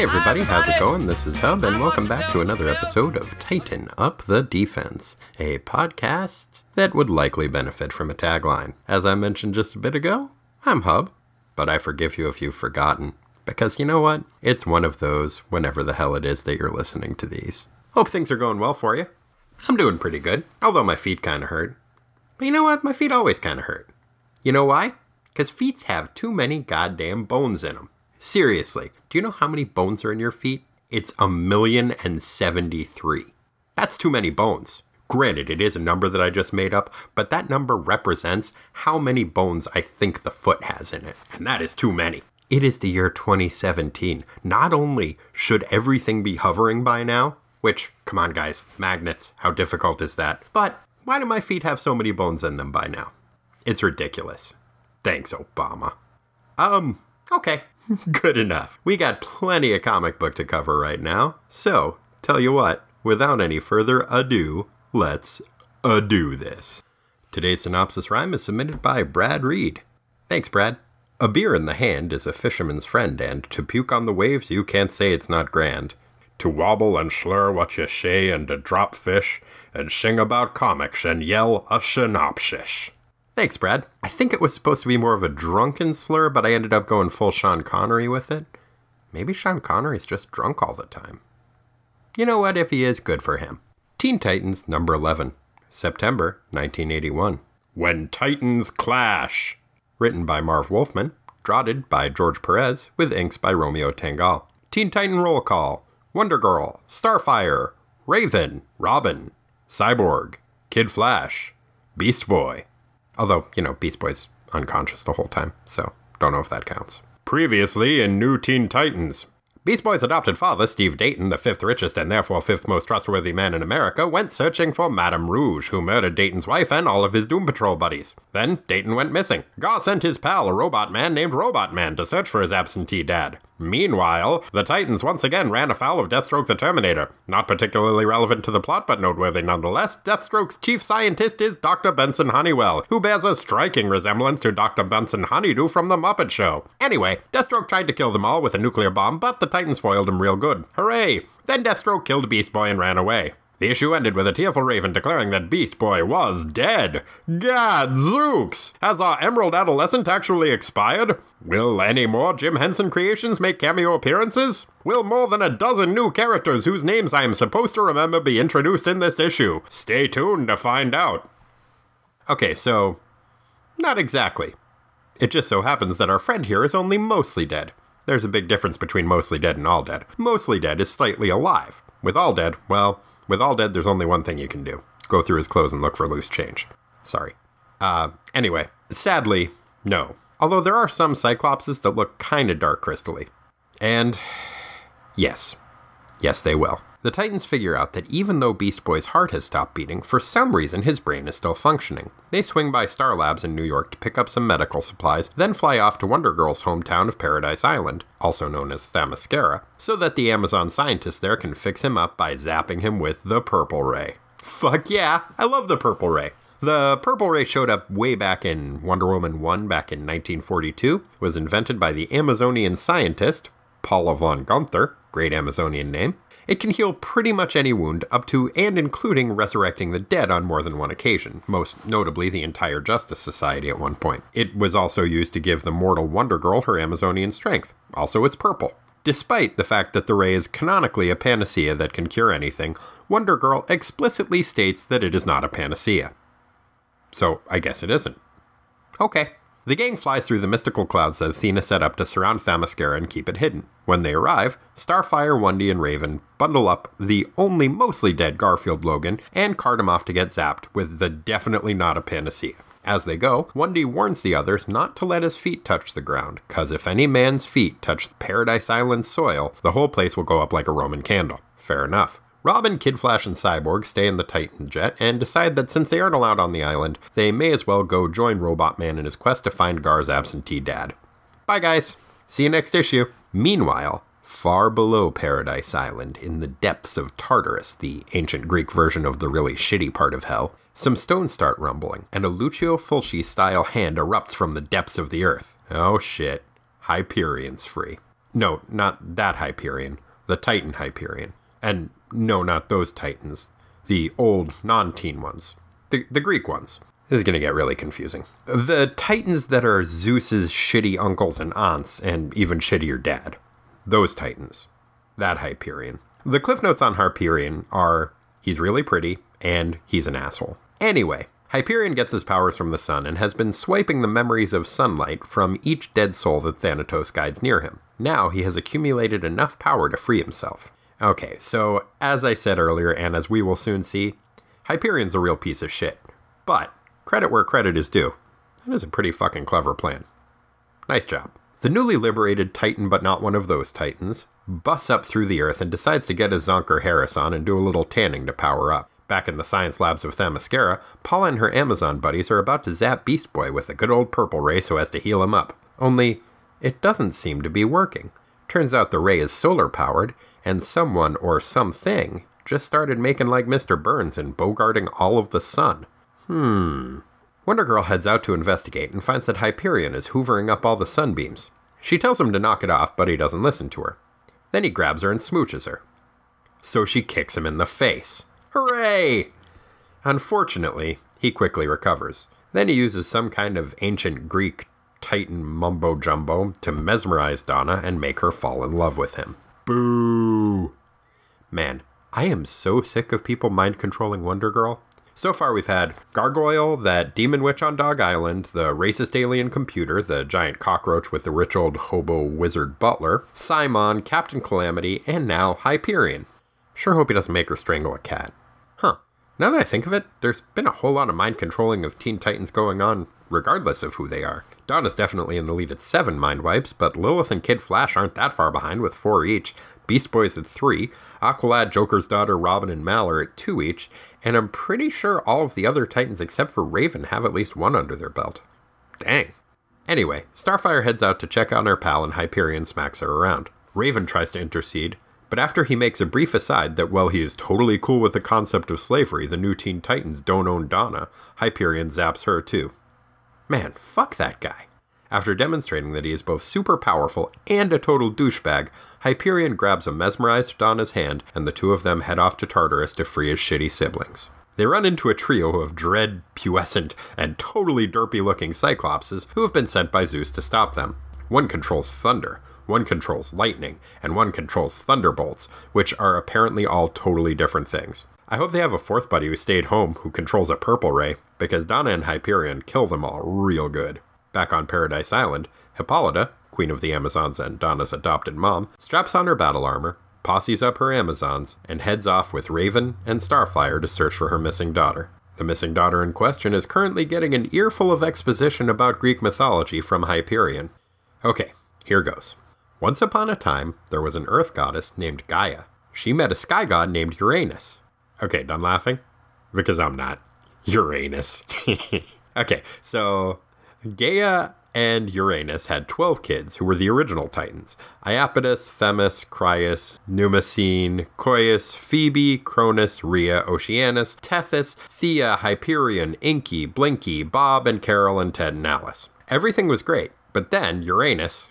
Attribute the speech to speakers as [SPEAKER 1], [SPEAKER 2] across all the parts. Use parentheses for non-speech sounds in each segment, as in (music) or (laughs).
[SPEAKER 1] Hey everybody, how's it going? This is Hub, and welcome back to another episode of Tighten Up the Defense, a podcast that would likely benefit from a tagline. As I mentioned just a bit ago, I'm Hub, but I forgive you if you've forgotten, because you know what? It's one of those whenever the hell it is that you're listening to these. Hope things are going well for you. I'm doing pretty good, although my feet kind of hurt. But you know what? My feet always kind of hurt. You know why? Because feet have too many goddamn bones in them. Seriously, do you know how many bones are in your feet? It's a million and seventy three. That's too many bones. Granted, it is a number that I just made up, but that number represents how many bones I think the foot has in it. And that is too many. It is the year 2017. Not only should everything be hovering by now, which, come on guys, magnets, how difficult is that? But why do my feet have so many bones in them by now? It's ridiculous. Thanks, Obama. Um, okay. (laughs) Good enough. We got plenty of comic book to cover right now. So, tell you what, without any further ado, let's ado this. Today's synopsis rhyme is submitted by Brad Reed. Thanks, Brad. A beer in the hand is a fisherman's friend, and to puke on the waves, you can't say it's not grand. To wobble and slur what you say, and to drop fish, and sing about comics, and yell a synopsis. Thanks, Brad. I think it was supposed to be more of a drunken slur, but I ended up going full Sean Connery with it. Maybe Sean Connery's just drunk all the time. You know what? If he is, good for him. Teen Titans number 11, September 1981. When Titans Clash. Written by Marv Wolfman, draughted by George Perez, with inks by Romeo Tanghal. Teen Titan Roll Call Wonder Girl, Starfire, Raven, Robin, Cyborg, Kid Flash, Beast Boy. Although, you know, Beast Boy's unconscious the whole time, so don't know if that counts. Previously in New Teen Titans. Beast Boy's adopted father, Steve Dayton, the fifth richest and therefore fifth most trustworthy man in America, went searching for Madame Rouge, who murdered Dayton's wife and all of his Doom Patrol buddies. Then, Dayton went missing. Gar sent his pal, a robot man named Robot Man, to search for his absentee dad. Meanwhile, the Titans once again ran afoul of Deathstroke the Terminator. Not particularly relevant to the plot, but noteworthy nonetheless, Deathstroke's chief scientist is Dr. Benson Honeywell, who bears a striking resemblance to Dr. Benson Honeydew from The Muppet Show. Anyway, Deathstroke tried to kill them all with a nuclear bomb, but the Titans foiled him real good. Hooray! Then Deathstroke killed Beast Boy and ran away. The issue ended with a tearful Raven declaring that Beast Boy was dead. God zooks! Has our Emerald Adolescent actually expired? Will any more Jim Henson creations make cameo appearances? Will more than a dozen new characters whose names I am supposed to remember be introduced in this issue? Stay tuned to find out. Okay, so. Not exactly. It just so happens that our friend here is only mostly dead. There's a big difference between mostly dead and all dead. Mostly dead is slightly alive. With all dead, well, with all dead, there's only one thing you can do go through his clothes and look for loose change. Sorry. Uh, anyway, sadly, no. Although there are some Cyclopses that look kinda dark crystally. And yes. Yes, they will. The Titans figure out that even though Beast Boy's heart has stopped beating, for some reason his brain is still functioning. They swing by Star Labs in New York to pick up some medical supplies, then fly off to Wonder Girl's hometown of Paradise Island, also known as Themyscira, so that the Amazon scientists there can fix him up by zapping him with the Purple Ray. Fuck yeah, I love the Purple Ray. The Purple Ray showed up way back in Wonder Woman 1 back in 1942, was invented by the Amazonian scientist, Paula von Gunther, great Amazonian name. It can heal pretty much any wound, up to and including resurrecting the dead on more than one occasion, most notably the entire Justice Society at one point. It was also used to give the mortal Wonder Girl her Amazonian strength. Also, it's purple. Despite the fact that the ray is canonically a panacea that can cure anything, Wonder Girl explicitly states that it is not a panacea. So, I guess it isn't. Okay. The gang flies through the mystical clouds that Athena set up to surround Themyscira and keep it hidden. When they arrive, Starfire, Wendy, and Raven bundle up the only mostly dead Garfield Logan and cart him off to get zapped with the definitely not a panacea. As they go, Wendy warns the others not to let his feet touch the ground, cause if any man's feet touch Paradise Island soil, the whole place will go up like a Roman candle. Fair enough. Robin, Kid Flash, and Cyborg stay in the Titan jet and decide that since they aren't allowed on the island, they may as well go join Robot Man in his quest to find Gar's absentee dad. Bye, guys. See you next issue. Meanwhile, far below Paradise Island, in the depths of Tartarus, the ancient Greek version of the really shitty part of hell, some stones start rumbling, and a Lucio Fulci style hand erupts from the depths of the earth. Oh shit. Hyperion's free. No, not that Hyperion. The Titan Hyperion. And no, not those Titans. The old, non teen ones. The, the Greek ones. This is going to get really confusing. The Titans that are Zeus's shitty uncles and aunts, and even shittier dad. Those Titans. That Hyperion. The cliff notes on Hyperion are he's really pretty, and he's an asshole. Anyway, Hyperion gets his powers from the sun and has been swiping the memories of sunlight from each dead soul that Thanatos guides near him. Now he has accumulated enough power to free himself. Okay, so as I said earlier, and as we will soon see, Hyperion's a real piece of shit. But credit where credit is due. That is a pretty fucking clever plan. Nice job. The newly liberated Titan, but not one of those Titans, busts up through the earth and decides to get his Zonker Harris on and do a little tanning to power up. Back in the science labs of Themyscira, Paula and her Amazon buddies are about to zap Beast Boy with a good old purple ray so as to heal him up. Only, it doesn't seem to be working. Turns out the ray is solar powered, and someone or something just started making like Mr. Burns and bogarting all of the sun. Hmm. Wonder Girl heads out to investigate and finds that Hyperion is hoovering up all the sunbeams. She tells him to knock it off, but he doesn't listen to her. Then he grabs her and smooches her. So she kicks him in the face. Hooray! Unfortunately, he quickly recovers. Then he uses some kind of ancient Greek Titan mumbo jumbo to mesmerize Donna and make her fall in love with him. Boo! Man, I am so sick of people mind controlling Wonder Girl. So far, we've had Gargoyle, that demon witch on Dog Island, the racist alien computer, the giant cockroach with the rich old hobo wizard butler, Simon, Captain Calamity, and now Hyperion. Sure hope he doesn't make her strangle a cat. Huh. Now that I think of it, there's been a whole lot of mind controlling of Teen Titans going on, regardless of who they are. Dawn is definitely in the lead at seven mind wipes, but Lilith and Kid Flash aren't that far behind with four each. Beast Boys at three, Aqualad, Joker's daughter, Robin, and Mal are at two each, and I'm pretty sure all of the other Titans except for Raven have at least one under their belt. Dang. Anyway, Starfire heads out to check on her pal and Hyperion smacks her around. Raven tries to intercede, but after he makes a brief aside that while he is totally cool with the concept of slavery, the new Teen Titans don't own Donna, Hyperion zaps her too. Man, fuck that guy. After demonstrating that he is both super powerful and a total douchebag, Hyperion grabs a mesmerized Donna's hand, and the two of them head off to Tartarus to free his shitty siblings. They run into a trio of dread, puissant, and totally derpy looking Cyclopses who have been sent by Zeus to stop them. One controls thunder, one controls lightning, and one controls thunderbolts, which are apparently all totally different things. I hope they have a fourth buddy who stayed home who controls a purple ray, because Donna and Hyperion kill them all real good. Back on Paradise Island, Hippolyta, queen of the Amazons and Donna's adopted mom, straps on her battle armor, posses up her Amazons, and heads off with Raven and Starfire to search for her missing daughter. The missing daughter in question is currently getting an earful of exposition about Greek mythology from Hyperion. Okay, here goes. Once upon a time, there was an earth goddess named Gaia. She met a sky god named Uranus. Okay, done laughing? Because I'm not. Uranus. (laughs) okay, so Gaia and Uranus had 12 kids who were the original Titans Iapetus, Themis, Crius, Mnemosyne, Coeus, Phoebe, Cronus, Rhea, Oceanus, Tethys, Thea, Hyperion, Inky, Blinky, Bob, and Carol, and Ted and Alice. Everything was great, but then Uranus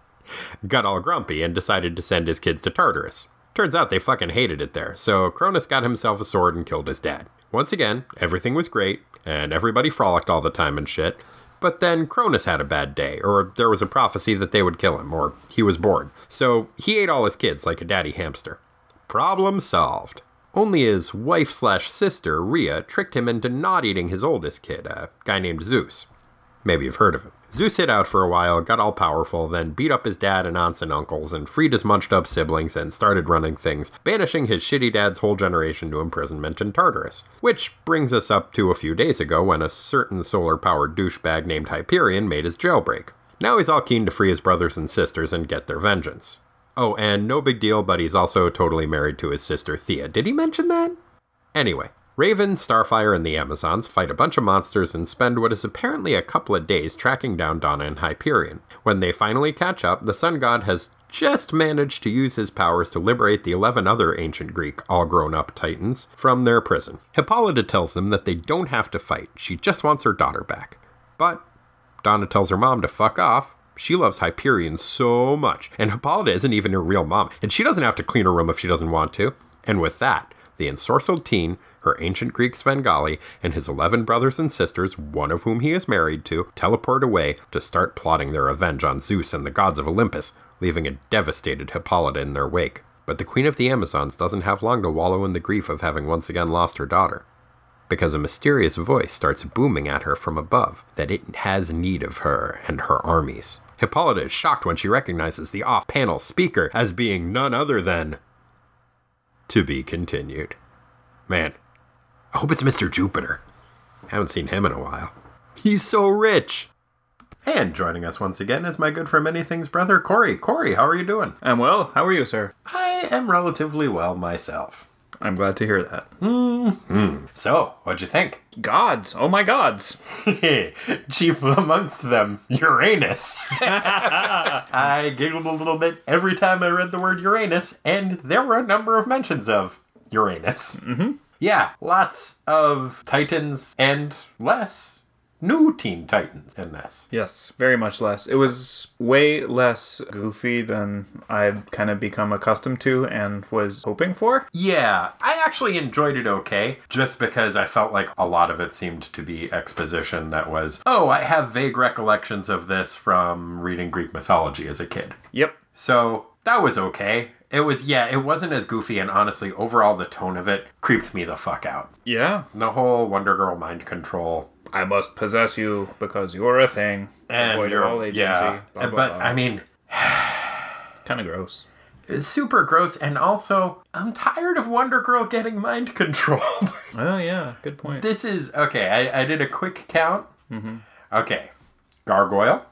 [SPEAKER 1] (laughs) got all grumpy and decided to send his kids to Tartarus. Turns out they fucking hated it there, so Cronus got himself a sword and killed his dad. Once again, everything was great, and everybody frolicked all the time and shit, but then Cronus had a bad day, or there was a prophecy that they would kill him, or he was bored. So he ate all his kids like a daddy hamster. Problem solved. Only his wife slash sister, Rhea, tricked him into not eating his oldest kid, a guy named Zeus. Maybe you've heard of him. Zeus hid out for a while, got all powerful, then beat up his dad and aunts and uncles, and freed his munched up siblings and started running things, banishing his shitty dad's whole generation to imprisonment in Tartarus. Which brings us up to a few days ago when a certain solar powered douchebag named Hyperion made his jailbreak. Now he's all keen to free his brothers and sisters and get their vengeance. Oh, and no big deal, but he's also totally married to his sister Thea. Did he mention that? Anyway, Raven, Starfire, and the Amazons fight a bunch of monsters and spend what is apparently a couple of days tracking down Donna and Hyperion. When they finally catch up, the sun god has just managed to use his powers to liberate the 11 other ancient Greek, all grown up Titans from their prison. Hippolyta tells them that they don't have to fight, she just wants her daughter back. But Donna tells her mom to fuck off. She loves Hyperion so much, and Hippolyta isn't even her real mom, and she doesn't have to clean her room if she doesn't want to. And with that, the ensorcelled teen, her ancient Greek Svengali, and his 11 brothers and sisters, one of whom he is married to, teleport away to start plotting their revenge on Zeus and the gods of Olympus, leaving a devastated Hippolyta in their wake. But the Queen of the Amazons doesn't have long to wallow in the grief of having once again lost her daughter because a mysterious voice starts booming at her from above that it has need of her and her armies. Hippolyta is shocked when she recognizes the off panel speaker as being none other than. To be continued. Man, I hope it's Mr. Jupiter. Haven't seen him in a while. He's so rich! And joining us once again is my good for many things brother, Corey. Corey, how are you doing?
[SPEAKER 2] I'm well. How are you, sir?
[SPEAKER 1] I am relatively well myself.
[SPEAKER 2] I'm glad to hear that. Hmm.
[SPEAKER 1] So, what'd you think?
[SPEAKER 2] Gods! Oh my gods! (laughs)
[SPEAKER 1] Chief amongst them, Uranus. (laughs) I giggled a little bit every time I read the word Uranus, and there were a number of mentions of Uranus. Mm-hmm. Yeah, lots of Titans and less new Teen Titans in this.
[SPEAKER 2] Yes, very much less. It was way less goofy than I'd kind of become accustomed to and was hoping for.
[SPEAKER 1] Yeah, I actually enjoyed it okay, just because I felt like a lot of it seemed to be exposition that was, oh, I have vague recollections of this from reading Greek mythology as a kid.
[SPEAKER 2] Yep.
[SPEAKER 1] So that was okay. It was, yeah, it wasn't as goofy, and honestly, overall, the tone of it creeped me the fuck out.
[SPEAKER 2] Yeah.
[SPEAKER 1] The whole Wonder Girl mind control.
[SPEAKER 2] I must possess you because you're a thing. Avoid
[SPEAKER 1] you're-
[SPEAKER 2] all agency.
[SPEAKER 1] Yeah,
[SPEAKER 2] Blah, blah,
[SPEAKER 1] but
[SPEAKER 2] blah.
[SPEAKER 1] I mean, (sighs)
[SPEAKER 2] kind of gross.
[SPEAKER 1] it's super gross, and also, I'm tired of Wonder Girl getting mind (laughs) controlled.
[SPEAKER 2] Oh yeah, good point.
[SPEAKER 1] this is okay. I, I did a quick count. Mm-hmm. Okay, Gargoyle.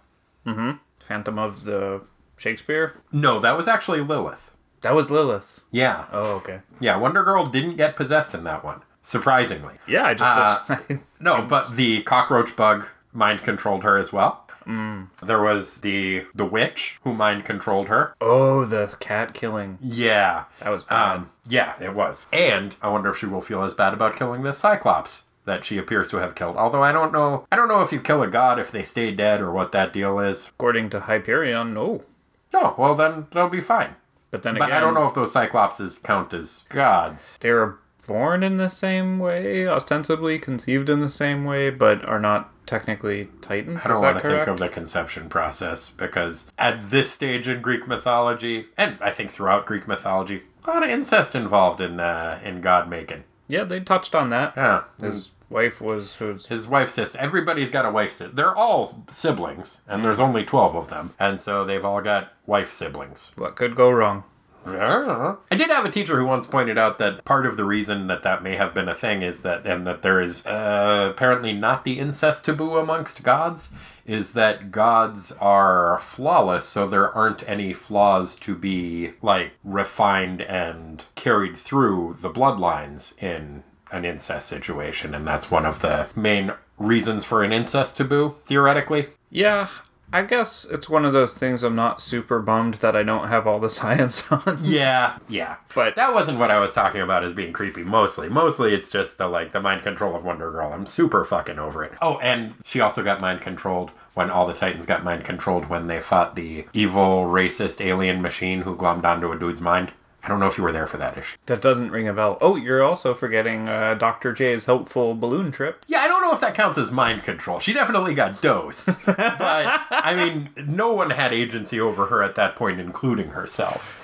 [SPEAKER 2] Phantom of the Shakespeare.
[SPEAKER 1] No, that was actually Lilith.
[SPEAKER 2] That was Lilith.
[SPEAKER 1] Yeah,
[SPEAKER 2] Oh okay.
[SPEAKER 1] yeah. Wonder Girl didn't get possessed in that one, surprisingly.
[SPEAKER 2] Yeah, I just. (laughs) (laughs)
[SPEAKER 1] No, but the cockroach bug mind controlled her as well. Mm. There was the the witch who mind controlled her.
[SPEAKER 2] oh, the cat killing.
[SPEAKER 1] Yeah.
[SPEAKER 2] That was bad.
[SPEAKER 1] Um, yeah, it was. And I wonder if she will feel as bad about killing this Cyclops that she appears to have killed. Although I don't know. I don't know if you kill a god if they stay dead or what that deal is.
[SPEAKER 2] According to Hyperion, no.
[SPEAKER 1] No, well then they'll be fine.
[SPEAKER 2] But then
[SPEAKER 1] But
[SPEAKER 2] again,
[SPEAKER 1] I don't know if those Cyclopses count as gods.
[SPEAKER 2] they were born in the same way, ostensibly conceived in the same way, but are not technically titans.
[SPEAKER 1] I don't want to think of the conception process because at this stage in Greek mythology, and I think throughout Greek mythology, a lot of incest involved in uh, in god making.
[SPEAKER 2] Yeah, they touched on that.
[SPEAKER 1] Yeah,
[SPEAKER 2] wife was who's
[SPEAKER 1] his wife's sister. Everybody's got a wife sister. They're all siblings, and there's only twelve of them, and so they've all got wife siblings.
[SPEAKER 2] what could go wrong?
[SPEAKER 1] I did have a teacher who once pointed out that part of the reason that that may have been a thing is that, and that there is uh, apparently not the incest taboo amongst gods, is that gods are flawless, so there aren't any flaws to be, like, refined and carried through the bloodlines in an incest situation, and that's one of the main reasons for an incest taboo, theoretically.
[SPEAKER 2] Yeah, I guess it's one of those things I'm not super bummed that I don't have all the (laughs) science on.
[SPEAKER 1] Yeah, yeah.
[SPEAKER 2] But-
[SPEAKER 1] that wasn't what I was talking about as being creepy. Mostly, mostly it's just the like the mind control of Wonder Girl. I'm super fucking over it. Oh, and she also got mind controlled when all the Titans got mind controlled when they fought the evil racist alien machine who glommed onto a dude's mind. I don't know if you were there for that issue.
[SPEAKER 2] That doesn't ring a bell. Oh, you're also forgetting uh, Dr. J's helpful balloon trip.
[SPEAKER 1] Yeah, I don't know if that counts as mind control. She definitely got dosed. (laughs) but, I mean, no one had agency over her at that point, including herself.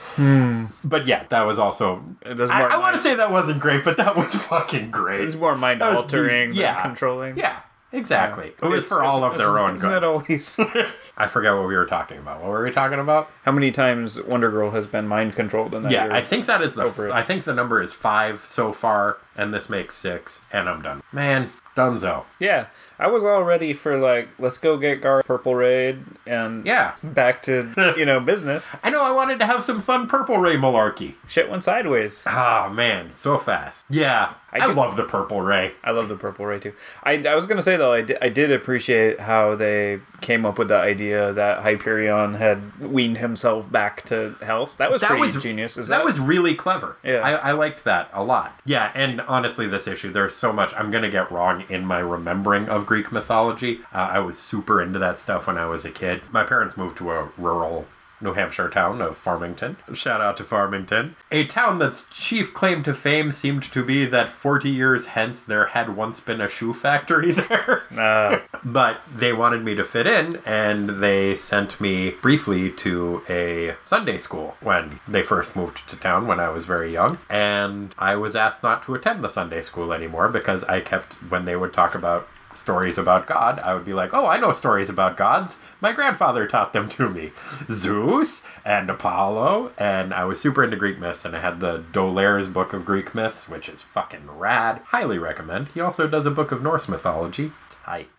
[SPEAKER 1] But yeah, that was also.
[SPEAKER 2] It was
[SPEAKER 1] I,
[SPEAKER 2] more
[SPEAKER 1] I want to say that wasn't great, but that was (laughs) fucking great.
[SPEAKER 2] It's more mind
[SPEAKER 1] was
[SPEAKER 2] altering
[SPEAKER 1] yeah.
[SPEAKER 2] controlling.
[SPEAKER 1] Yeah, exactly. It was
[SPEAKER 2] It's-
[SPEAKER 1] for all of their own
[SPEAKER 2] Isn't
[SPEAKER 1] good.
[SPEAKER 2] it always? (laughs) (laughs)
[SPEAKER 1] I forgot what we were talking about. What were we talking about?
[SPEAKER 2] How many times Wonder Girl has been mind controlled in that
[SPEAKER 1] Yeah,
[SPEAKER 2] year?
[SPEAKER 1] I think that is the.
[SPEAKER 2] Over.
[SPEAKER 1] I think the number is five so far, and this makes six, and I'm done. Man, Dunzo.
[SPEAKER 2] Yeah, I was all ready for like, let's go get Gar Purple Raid and
[SPEAKER 1] Yeah,
[SPEAKER 2] back to (laughs) you know business.
[SPEAKER 1] I know. I wanted to have some fun Purple Ray malarkey.
[SPEAKER 2] Shit went sideways.
[SPEAKER 1] Ah man, so fast. Yeah, I,
[SPEAKER 2] I
[SPEAKER 1] love the Purple Ray.
[SPEAKER 2] I love the Purple Ray too. I, I was gonna say though, I did, I did appreciate how they came up with the idea that Hyperion had weaned himself back to health. That was
[SPEAKER 1] That was
[SPEAKER 2] genius. Is
[SPEAKER 1] that,
[SPEAKER 2] that,
[SPEAKER 1] was really clever.
[SPEAKER 2] Yeah.
[SPEAKER 1] I, I liked that a lot. Yeah, and honestly, this issue, there's so much I'm going to get wrong in my remembering of Greek mythology. Uh, I was super into that stuff when I was a kid. My parents moved to a rural New Hampshire town of Farmington. Shout out to Farmington. A town that's chief claim to fame seemed to be that 40 years hence there had once been a shoe factory (laughs) there.
[SPEAKER 2] Uh,
[SPEAKER 1] but they wanted me to fit in and they sent me briefly to a Sunday school when they first moved to town when I was very young. And I was asked not to attend the Sunday school anymore because I kept, when they would talk about stories about God, I would be like, oh, I know stories about gods. My grandfather taught them to me. Zeus and Apollo. And I was super into Greek myths, and I had the D'Aulaire's book of Greek myths, which is fucking rad. Highly recommend. He also does a book of Norse mythology.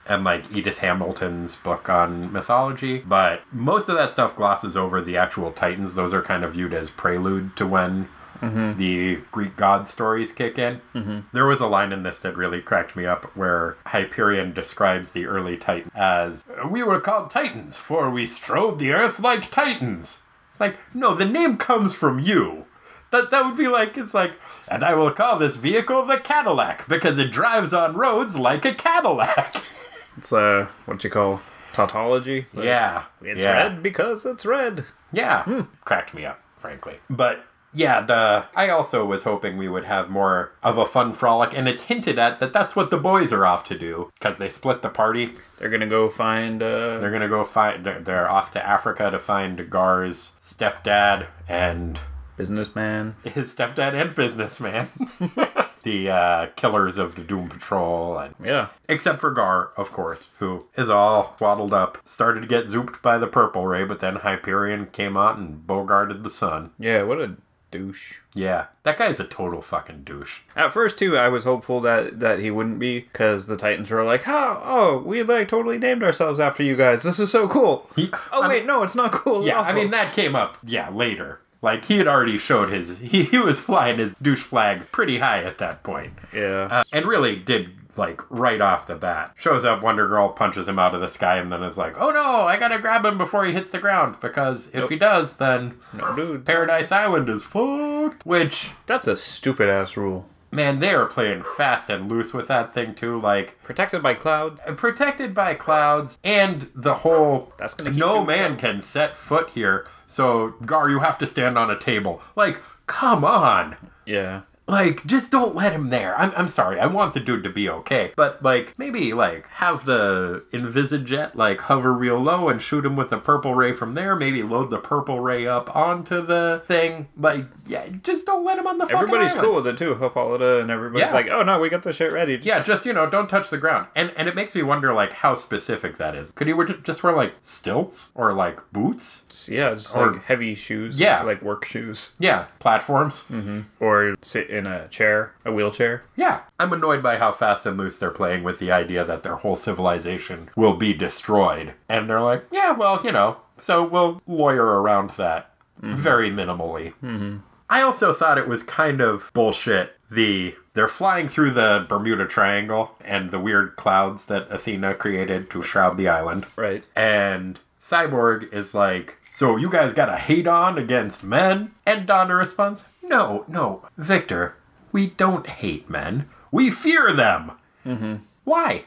[SPEAKER 1] And like Edith Hamilton's book on mythology. But most of that stuff glosses over the actual Titans. Those are kind of viewed as prelude to when Mm-hmm. the Greek god stories kick in. Mm-hmm. There was a line in this that really cracked me up where Hyperion describes the early Titan as We were called Titans, for we strode the earth like Titans. It's like, no, the name comes from you. That, that would be like, it's like, and I will call this vehicle the Cadillac because it drives on roads like a Cadillac. (laughs)
[SPEAKER 2] it's uh, what you call tautology. Like,
[SPEAKER 1] yeah.
[SPEAKER 2] It's
[SPEAKER 1] yeah.
[SPEAKER 2] red because it's red.
[SPEAKER 1] Yeah, hmm. cracked me up, frankly. But yeah, the, I also was hoping we would have more of a fun frolic, and it's hinted at that that's what the boys are off to do because they split the party.
[SPEAKER 2] They're gonna go find. Uh,
[SPEAKER 1] They're gonna go find. They're, they're off to Africa to find Gar's stepdad and
[SPEAKER 2] businessman.
[SPEAKER 1] his stepdad and businessman. (laughs) the uh, killers of the Doom Patrol, and
[SPEAKER 2] Yeah.
[SPEAKER 1] except for Gar, of course, who is all swaddled up. Started to get zooped by the Purple Ray, but then Hyperion came out and bogarted the sun.
[SPEAKER 2] Yeah. What a douche.
[SPEAKER 1] Yeah, that guy's a total fucking douche.
[SPEAKER 2] At first, too, I was hopeful that that he wouldn't be, because the Titans were like, "How? Oh, we like totally named ourselves after you guys. This is so cool."
[SPEAKER 1] He,
[SPEAKER 2] Oh
[SPEAKER 1] I
[SPEAKER 2] wait,
[SPEAKER 1] mean-
[SPEAKER 2] no, it's not cool.
[SPEAKER 1] yeah,
[SPEAKER 2] It's
[SPEAKER 1] I mean that came up, yeah, later. Like he had already showed his, (laughs) he, he was flying his douche flag pretty high at that point,
[SPEAKER 2] yeah.
[SPEAKER 1] uh, and really did like right off the bat. Shows up, Wonder Girl punches him out of the sky, and then is like, "Oh no, I gotta grab him before he hits the ground because if
[SPEAKER 2] Nope.
[SPEAKER 1] he does, then
[SPEAKER 2] no, dude,
[SPEAKER 1] Paradise Island is fucked." Which
[SPEAKER 2] that's a stupid ass rule.
[SPEAKER 1] man, they are playing fast and loose with that thing too. Like
[SPEAKER 2] Protected by clouds.
[SPEAKER 1] protected by clouds and the whole
[SPEAKER 2] That's gonna
[SPEAKER 1] no man can set foot here so gar you have to stand on a table like come on
[SPEAKER 2] Yeah.
[SPEAKER 1] Like just don't let him there i'm, I'm sorry i want the dude to be okay but like maybe like have the Invisijet like hover real low and shoot him with the purple ray from there maybe load the purple ray up onto the thing like yeah just don't let him on the fucking
[SPEAKER 2] Everybody's cool with it too. Hippolyta and everybody's
[SPEAKER 1] Yeah.
[SPEAKER 2] like, "Oh no, we got the shit ready." Just-
[SPEAKER 1] Yeah, just you know, don't touch the ground, and and it makes me wonder like how specific that is. Could he just wear like stilts or like boots?
[SPEAKER 2] Yeah, just
[SPEAKER 1] Or-
[SPEAKER 2] like heavy shoes.
[SPEAKER 1] Yeah.
[SPEAKER 2] like work shoes,
[SPEAKER 1] Yeah, platforms. Mm-hmm.
[SPEAKER 2] or sit in a chair, a wheelchair.
[SPEAKER 1] Yeah, I'm annoyed by how fast and loose they're playing with the idea that their whole civilization will be destroyed, and they're like, yeah, well, you know, so we'll lawyer around that mm-hmm. very minimally. Mm-hmm. I also thought it was kind of bullshit. The they're flying through the Bermuda Triangle and the weird clouds that Athena created to shroud the island.
[SPEAKER 2] Right.
[SPEAKER 1] And Cyborg is like, So you guys got a hate on against men? And Donna responds, No, no, Victor, we don't hate men. We fear them. Mm-hmm. Why?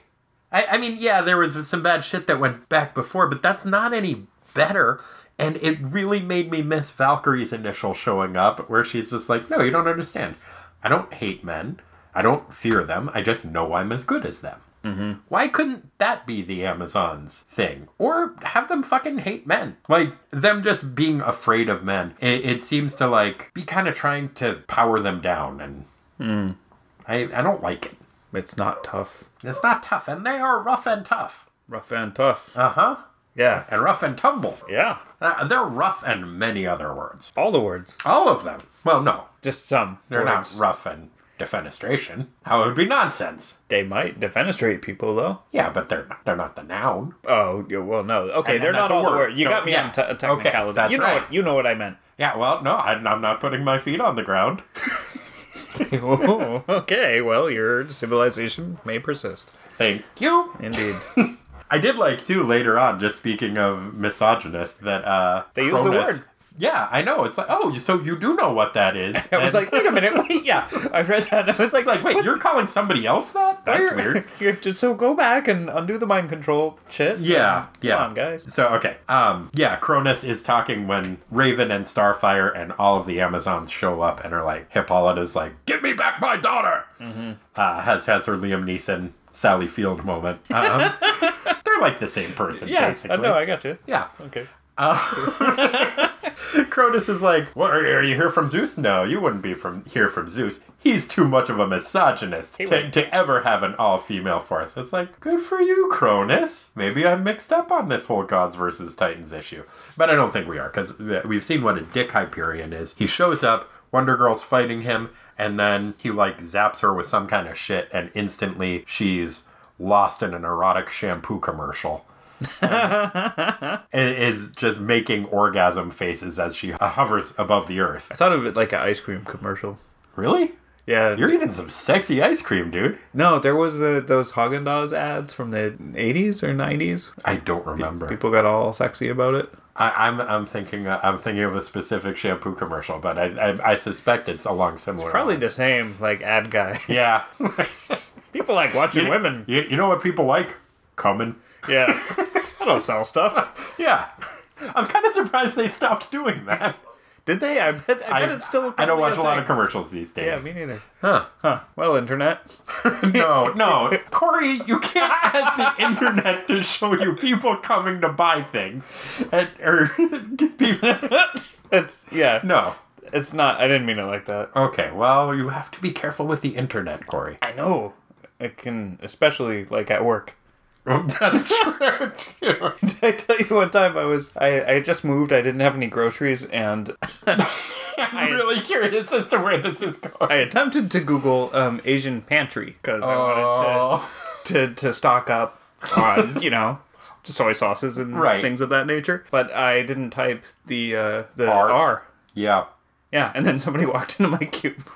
[SPEAKER 1] I, I mean, yeah, there was some bad shit that went back before, but that's not any better. And it really made me miss Valkyrie's initial showing up, where she's just like, No, you don't understand. I don't hate men. I don't fear them. I just know I'm as good as them. Why couldn't that be the Amazons' thing? Or have them fucking hate men? Like, them just being afraid of men. It, it seems to, like, be kind of trying to power them down, and I, I don't like it.
[SPEAKER 2] It's not tough.
[SPEAKER 1] It's not tough, and they are rough and tough.
[SPEAKER 2] Rough and tough.
[SPEAKER 1] Uh huh.
[SPEAKER 2] Yeah.
[SPEAKER 1] And rough and tumble.
[SPEAKER 2] Yeah.
[SPEAKER 1] Uh, they're rough and many other words.
[SPEAKER 2] All the words.
[SPEAKER 1] All of them. Well, no,
[SPEAKER 2] Just some.
[SPEAKER 1] they're
[SPEAKER 2] words.
[SPEAKER 1] not rough and defenestration. How it would be nonsense.
[SPEAKER 2] They might defenestrate people though.
[SPEAKER 1] Yeah, but they're not, they're not the noun.
[SPEAKER 2] Oh, yeah, well, no. Okay,
[SPEAKER 1] And-
[SPEAKER 2] they're
[SPEAKER 1] and
[SPEAKER 2] not
[SPEAKER 1] that's a
[SPEAKER 2] all the
[SPEAKER 1] word,
[SPEAKER 2] words. You
[SPEAKER 1] so,
[SPEAKER 2] got me
[SPEAKER 1] yeah.
[SPEAKER 2] on t- a
[SPEAKER 1] Okay,
[SPEAKER 2] technicality.
[SPEAKER 1] that's
[SPEAKER 2] you know
[SPEAKER 1] right.
[SPEAKER 2] what? You know what I meant.
[SPEAKER 1] Yeah, well, no, I, I'm not putting my feet on the ground.
[SPEAKER 2] Oh, (laughs) (laughs) okay, well, your civilization may persist.
[SPEAKER 1] Thank you.
[SPEAKER 2] Indeed. (laughs)
[SPEAKER 1] I did like too later on. Just speaking of misogynist, that uh,
[SPEAKER 2] They use the
[SPEAKER 1] Cronus-
[SPEAKER 2] word.
[SPEAKER 1] Yeah, I know. It's like, oh, so you do know what that is. (laughs)
[SPEAKER 2] I was like, wait a minute, wait, yeah. I read that and I was like,
[SPEAKER 1] like, wait, you're calling somebody else that? That's weird. (laughs)
[SPEAKER 2] You're just so go back and undo the mind control shit.
[SPEAKER 1] Yeah,
[SPEAKER 2] Come
[SPEAKER 1] yeah.
[SPEAKER 2] on, guys.
[SPEAKER 1] So okay, um, yeah, Cronus is talking when Raven and Starfire and all of the Amazons show up and are like, Hippolyta's like, "Give me back my daughter." Mm-hmm. Uh, has has her Liam Neeson Sally Field moment. Um, (laughs) they're like the same person,
[SPEAKER 2] Yeah,
[SPEAKER 1] basically.
[SPEAKER 2] I know, I got you.
[SPEAKER 1] yeah.
[SPEAKER 2] Okay. Oh. (laughs)
[SPEAKER 1] Cronus is like, "What are you, are you here from Zeus? No, you wouldn't be from here from Zeus. He's too much of a misogynist to, to ever have an all-female force." It's like, good for you, Cronus. Maybe I'm mixed up on this whole gods versus titans issue, but I don't think we are because we've seen what a dick Hyperion is. He shows up, Wonder Girl's fighting him, and then he like zaps her with some kind of shit, and instantly she's lost in an erotic shampoo commercial (laughs) and is just making orgasm faces as she hovers above the earth.
[SPEAKER 2] I thought of it like an ice cream commercial.
[SPEAKER 1] Really?
[SPEAKER 2] Yeah.
[SPEAKER 1] You're eating some sexy ice cream, dude.
[SPEAKER 2] no, there was the, those Haagen Dazs ads from the 80s or 90s.
[SPEAKER 1] I don't remember.
[SPEAKER 2] People got all sexy about it.
[SPEAKER 1] I, I'm I'm thinking uh, I'm thinking of a specific shampoo commercial, but I I, I suspect it's along similar.
[SPEAKER 2] Probably
[SPEAKER 1] lines.
[SPEAKER 2] the same, like, ad guy.
[SPEAKER 1] Yeah. (laughs)
[SPEAKER 2] People like watching women.
[SPEAKER 1] you, you know what people like? Coming.
[SPEAKER 2] Yeah. I don't sell stuff.
[SPEAKER 1] Yeah. I'm kind of surprised they stopped doing that.
[SPEAKER 2] Did they? I bet, I bet it's still.
[SPEAKER 1] I don't watch a lot of commercials these days.
[SPEAKER 2] Yeah, me neither.
[SPEAKER 1] Huh.
[SPEAKER 2] Huh. Well, internet. (laughs)
[SPEAKER 1] No, no, (laughs) Corey, you can't ask the internet to show you people coming to buy things, and, or (laughs) people.
[SPEAKER 2] it's yeah.
[SPEAKER 1] No.
[SPEAKER 2] It's not. I didn't mean it like that.
[SPEAKER 1] Okay, well, you have to be careful with the internet, Corey.
[SPEAKER 2] I know. It can, especially like at work. (laughs)
[SPEAKER 1] That's (laughs) true too.
[SPEAKER 2] Did I tell you one time I was I, I just moved, I didn't have any groceries and (laughs)
[SPEAKER 1] I'm really curious as to where this is going.
[SPEAKER 2] I attempted to Google um, Asian pantry because I
[SPEAKER 1] Oh.
[SPEAKER 2] wanted to, to to stock up on, you know, soy sauces and
[SPEAKER 1] Right.
[SPEAKER 2] things of that nature. But I didn't type the uh, the
[SPEAKER 1] R.
[SPEAKER 2] R.
[SPEAKER 1] Yeah.
[SPEAKER 2] Yeah, and then somebody walked into my cube.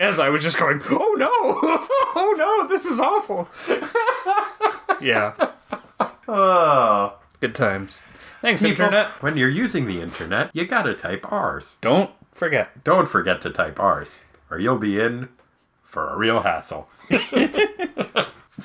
[SPEAKER 2] As I was just going, oh no, (laughs) oh no, this is awful. (laughs) yeah,
[SPEAKER 1] Oh.
[SPEAKER 2] good times. Thanks,
[SPEAKER 1] People,
[SPEAKER 2] internet.
[SPEAKER 1] when you're using the internet, you gotta type R's.
[SPEAKER 2] Don't forget.
[SPEAKER 1] Don't forget to type R's, or you'll be in for a real hassle. (laughs)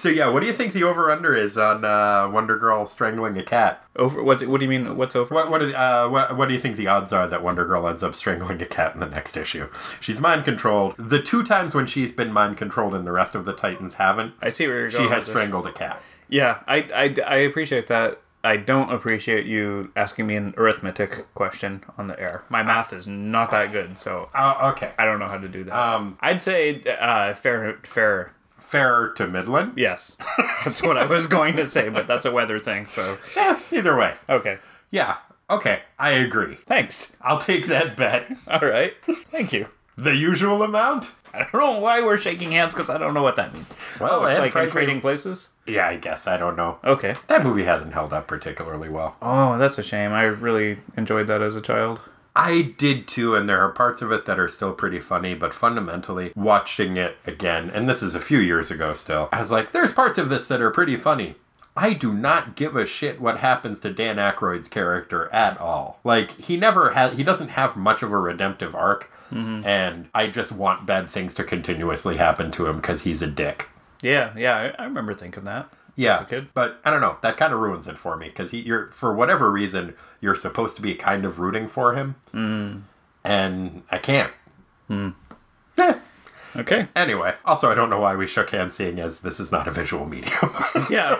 [SPEAKER 1] so yeah, what do you think the over under is on uh, Wonder Girl strangling a cat?
[SPEAKER 2] Over what? What do you mean? What's over?
[SPEAKER 1] What what, the, uh, what what do you think the odds are that Wonder Girl ends up strangling a cat in the next issue? She's mind controlled. The two times when she's been mind controlled and the rest of the Titans haven't,
[SPEAKER 2] I see where you're going.
[SPEAKER 1] she has
[SPEAKER 2] with this.
[SPEAKER 1] strangled a cat.
[SPEAKER 2] Yeah, I, I, I appreciate that. I don't appreciate you asking me an arithmetic question on the air. My math is not that good, so
[SPEAKER 1] Uh, okay,
[SPEAKER 2] I don't know how to do that.
[SPEAKER 1] um,
[SPEAKER 2] I'd say uh, fair, fair.
[SPEAKER 1] Fair to Midland.
[SPEAKER 2] Yes, (laughs) that's what I was going to say, but that's a weather thing. So
[SPEAKER 1] Yeah, either way.
[SPEAKER 2] okay,
[SPEAKER 1] Yeah, okay, I agree.
[SPEAKER 2] thanks.
[SPEAKER 1] I'll take that bet. (laughs)
[SPEAKER 2] All right, thank you.
[SPEAKER 1] The usual amount.
[SPEAKER 2] I don't know why we're shaking hands because I don't know what that means.
[SPEAKER 1] Well,
[SPEAKER 2] oh, like
[SPEAKER 1] frankly-
[SPEAKER 2] trading places.
[SPEAKER 1] Yeah, I guess I don't know.
[SPEAKER 2] Okay.
[SPEAKER 1] That movie hasn't held up particularly well.
[SPEAKER 2] Oh, that's a shame. I really enjoyed that as a child.
[SPEAKER 1] I did too, and there are parts of it that are still pretty funny, but fundamentally, watching it again, and this is a few years ago still, I was like, there's parts of this that are pretty funny. I do not give a shit what happens to Dan Aykroyd's character at all. Like, he never has, he doesn't have much of a redemptive arc, mm-hmm. and I just want bad things to continuously happen to him because he's a dick.
[SPEAKER 2] Yeah, yeah, I, I remember thinking that.
[SPEAKER 1] Yeah,
[SPEAKER 2] As a kid.
[SPEAKER 1] but I don't know. That kind of ruins it for me because he, you're for whatever reason, you're supposed to be kind of rooting for him, mm. and I can't. Hmm. Eh.
[SPEAKER 2] Okay.
[SPEAKER 1] Anyway, also I don't know why we shook hands, seeing as this is not a visual medium. (laughs)
[SPEAKER 2] Yeah.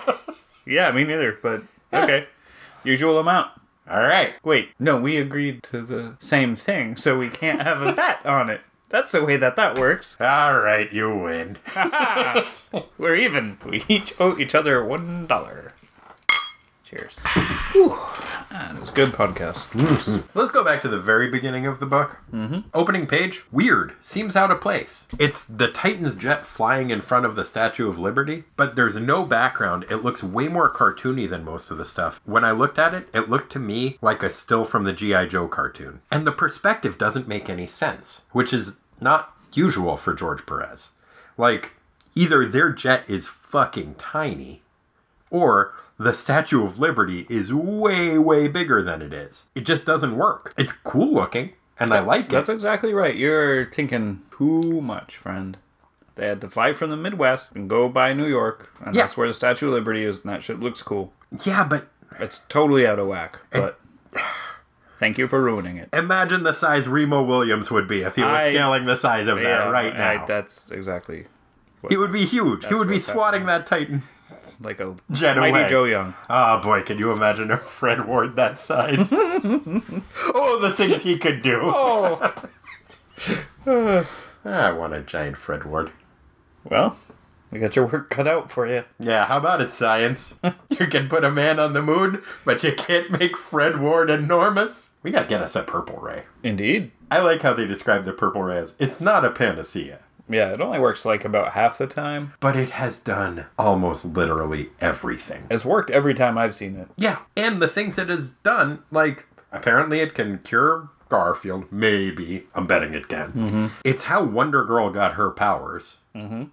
[SPEAKER 2] yeah, me neither, but eh. okay. Usual amount.
[SPEAKER 1] All right,
[SPEAKER 2] Wait, no, we agreed to the same thing, so we can't have a (laughs) bet on it. That's the way that that works. (laughs)
[SPEAKER 1] all right, you win. (laughs) (laughs)
[SPEAKER 2] We're even. We each owe each other one dollar. Cheers. Whew. That was a good podcast.
[SPEAKER 1] So let's go back to the very beginning of the book. Mm-hmm. Opening page, weird, seems out of place. It's the Titan's jet flying in front of the Statue of Liberty, but there's no background. It looks way more cartoony than most of the stuff. When I looked at it, it looked to me like a still from the G.I. Joe cartoon. And the perspective doesn't make any sense, which is not usual for George Perez. Like, either their jet is fucking tiny, or the Statue of Liberty is way, way bigger than it is. It just doesn't work. It's cool looking, and I like it.
[SPEAKER 2] That's exactly right. You're thinking too much, friend. They had to fly from the Midwest and go by New York, and
[SPEAKER 1] Yeah.
[SPEAKER 2] that's where the Statue of Liberty is, and that shit looks cool.
[SPEAKER 1] Yeah, but
[SPEAKER 2] It's totally out of whack, but thank you for ruining it.
[SPEAKER 1] imagine the size Remo Williams would be if he was
[SPEAKER 2] I-
[SPEAKER 1] scaling the size of that
[SPEAKER 2] Yeah,
[SPEAKER 1] right
[SPEAKER 2] I-
[SPEAKER 1] now.
[SPEAKER 2] that's exactly what
[SPEAKER 1] he would be huge. He would be swatting that Titan.
[SPEAKER 2] like a (laughs)
[SPEAKER 1] Jet
[SPEAKER 2] mighty
[SPEAKER 1] away.
[SPEAKER 2] Joe Young.
[SPEAKER 1] Oh boy, can you imagine a Fred Ward that size? (laughs) oh, the things he could do. (laughs)
[SPEAKER 2] Oh, ah,
[SPEAKER 1] I want a giant Fred Ward.
[SPEAKER 2] well, you got your work cut out for you.
[SPEAKER 1] Yeah, how about it, science? (laughs) you can put a man on the moon, but you can't make Fred Ward enormous. We gotta get us a purple ray.
[SPEAKER 2] Indeed.
[SPEAKER 1] I like how they describe the purple ray as it's not a panacea,
[SPEAKER 2] Yeah, it only works like about half the time.
[SPEAKER 1] but it has done almost literally everything.
[SPEAKER 2] It's worked every time I've seen it.
[SPEAKER 1] Yeah, and the things it has done, like apparently it can cure Garfield. Maybe I'm betting it can. It's how Wonder Girl got her powers, mm-hmm.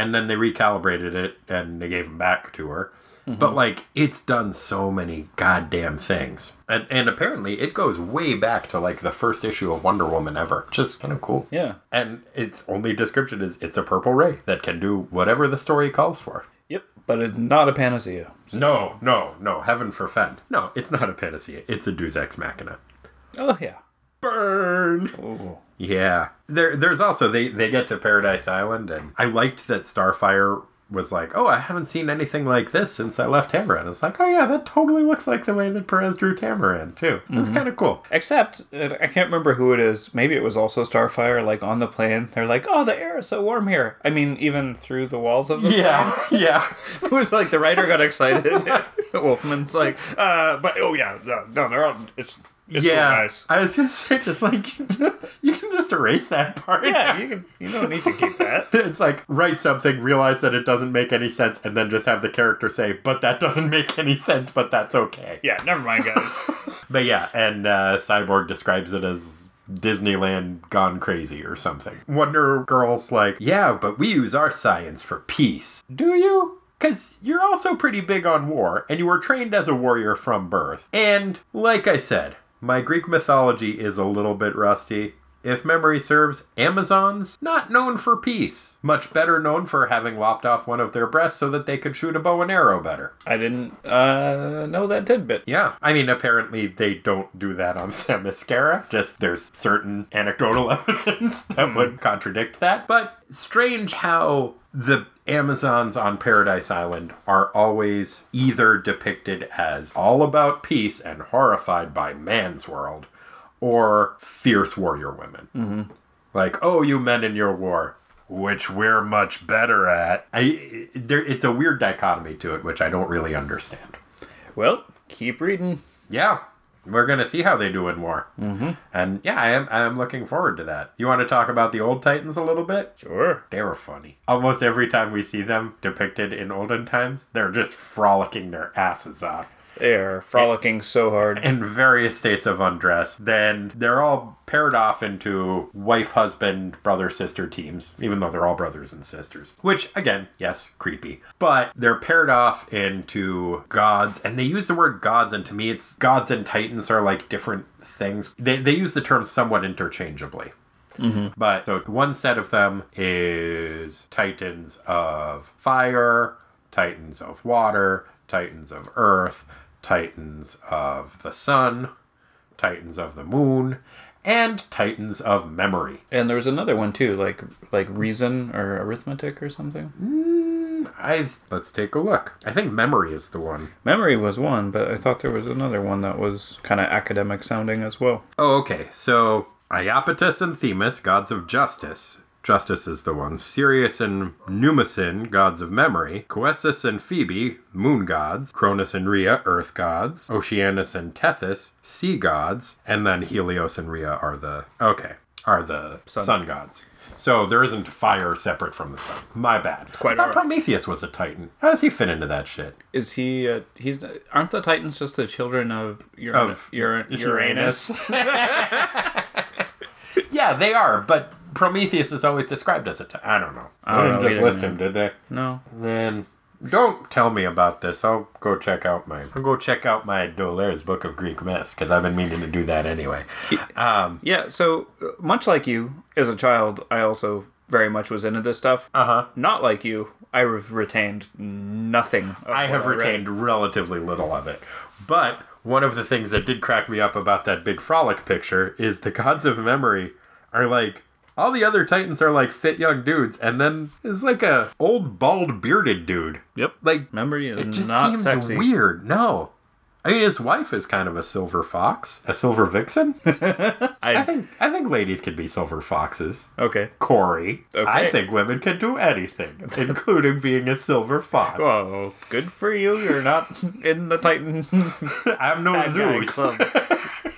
[SPEAKER 1] And then they recalibrated it and they gave them back to her. But mhm. like, it's done so many goddamn things, and and apparently it goes way back to like the first issue of Wonder Woman ever. Just kind of cool.
[SPEAKER 2] Yeah.
[SPEAKER 1] And its only description is it's a purple ray that can do whatever the story calls for.
[SPEAKER 2] Yep. But it's not a panacea.
[SPEAKER 1] No, no, no. Heaven forfend. No, it's not a panacea. It's a Deus Ex Machina.
[SPEAKER 2] Oh yeah.
[SPEAKER 1] Burn.
[SPEAKER 2] Oh.
[SPEAKER 1] Yeah. There, there's also they they get to Paradise Island, and I liked that Starfire was like, "Oh, I haven't seen anything like this since I left Tamaran." It's like, "Oh yeah, that totally looks like the way that Perez drew Tamaran too." That's kind of cool.
[SPEAKER 2] Except I can't remember who it is. Maybe it was also Starfire. Like on the plane, they're like, "Oh, the air is so warm here." I mean, even through the walls of the
[SPEAKER 1] Yeah, (laughs) yeah.
[SPEAKER 2] plane. (laughs) It was like the writer got excited. (laughs) Wolfman's like, uh, "But oh yeah, no, no they're all it's it's
[SPEAKER 1] yeah,
[SPEAKER 2] nice."
[SPEAKER 1] I was just (laughs) saying, just like (laughs) you can just erase that part.
[SPEAKER 2] Yeah, you can. You don't need to keep that. (laughs)
[SPEAKER 1] It's like write something, realize that it doesn't make any sense, and then just have the character say, "But that doesn't make any sense, but that's okay."
[SPEAKER 2] Yeah, never mind, guys.
[SPEAKER 1] But yeah, and uh, Cyborg describes it as Disneyland gone crazy or something. Wonder Girl's like, yeah, but we use our science for peace. Do you? Because you're also pretty big on war, and you were trained as a warrior from birth. And, like I said, my Greek mythology is a little bit rusty. If memory serves, Amazons, not known for peace. Much better known for having lopped off one of their breasts so that they could shoot a bow and arrow better.
[SPEAKER 2] I didn't uh, know that tidbit.
[SPEAKER 1] Yeah, I mean, apparently they don't do that on (laughs) Themyscira. Just there's certain anecdotal (laughs) evidence that would contradict that. But strange how the Amazons on Paradise Island are always either depicted as all about peace and horrified by man's world, or fierce warrior women. Mm-hmm. Like, oh, you men in your war. Which we're much better at. I, there, it's a weird dichotomy to it, which I don't really understand.
[SPEAKER 2] Well, keep reading.
[SPEAKER 1] Yeah, we're gonna see how they do in war, mm-hmm. and yeah, I am I am looking forward to that. You want to talk about the old Titans a little bit?
[SPEAKER 2] Sure.
[SPEAKER 1] They were funny. Almost every time we see them depicted in olden times, they're just frolicking their asses off
[SPEAKER 2] Are frolicking so hard.
[SPEAKER 1] in various states of undress. Then they're all paired off into wife, husband, brother, sister teams, even though they're all brothers and sisters. Which, again, yes, creepy. But they're paired off into gods, and they use the word gods, and to me, it's gods and titans are like different things. They, they use the term somewhat interchangeably. Mm-hmm. But so one set of them is titans of fire, titans of water, titans of earth, titans of the sun, titans of the moon, and titans of memory.
[SPEAKER 2] And there was another one too, like like reason or arithmetic or something.
[SPEAKER 1] Mm, I let's take a look. I think memory is the one.
[SPEAKER 2] Memory was one, but I thought there was another one that was kind of academic sounding as well.
[SPEAKER 1] Oh, okay. So Iapetus and Themis, gods of justice. Justice is the one. Sirius and Mnemosyne, gods of memory. Coesus and Phoebe, moon gods. Cronus and Rhea, earth gods. Oceanus and Tethys, sea gods. And then Helios and Rhea are the okay, are the sun, gods. So there isn't fire separate from the sun. My bad. It's
[SPEAKER 2] quite
[SPEAKER 1] I thought. Prometheus was a titan. How does he fit into that shit?
[SPEAKER 2] Is he? Uh, he's aren't the Titans just the children of Uranus?
[SPEAKER 1] Of
[SPEAKER 2] Uranus. (laughs)
[SPEAKER 1] Yeah, they are, but Prometheus is always described as a titan. I don't know.
[SPEAKER 2] I don't
[SPEAKER 1] They didn't just list him, did they?
[SPEAKER 2] no.
[SPEAKER 1] Then don't tell me about this. I'll go check out my. I'll go check out my D'Aulaire's Book of Greek Myths because I've been meaning to do that anyway. Um,
[SPEAKER 2] Yeah, so uh, much like you, as a child, I also very much was into this stuff.
[SPEAKER 1] uh huh.
[SPEAKER 2] Not like you, I have retained nothing. of
[SPEAKER 1] I have
[SPEAKER 2] read.
[SPEAKER 1] retained relatively little of it, but one of the things that did crack me up about that big frolic picture is the gods of memory are like. All the other titans are like fit young dudes, and then there's like a old bald bearded dude.
[SPEAKER 2] Yep.
[SPEAKER 1] Like
[SPEAKER 2] remember, is
[SPEAKER 1] It just seems
[SPEAKER 2] sexy.
[SPEAKER 1] weird. No. I mean, his wife is kind of a silver fox, a silver vixen. (laughs) I
[SPEAKER 2] I,
[SPEAKER 1] think I think ladies can be silver foxes.
[SPEAKER 2] okay.
[SPEAKER 1] Corey, I think women can do anything, (laughs) including being a silver fox.
[SPEAKER 2] Well, good for you. You're not in the Titan (laughs)
[SPEAKER 1] I'm no Zeus.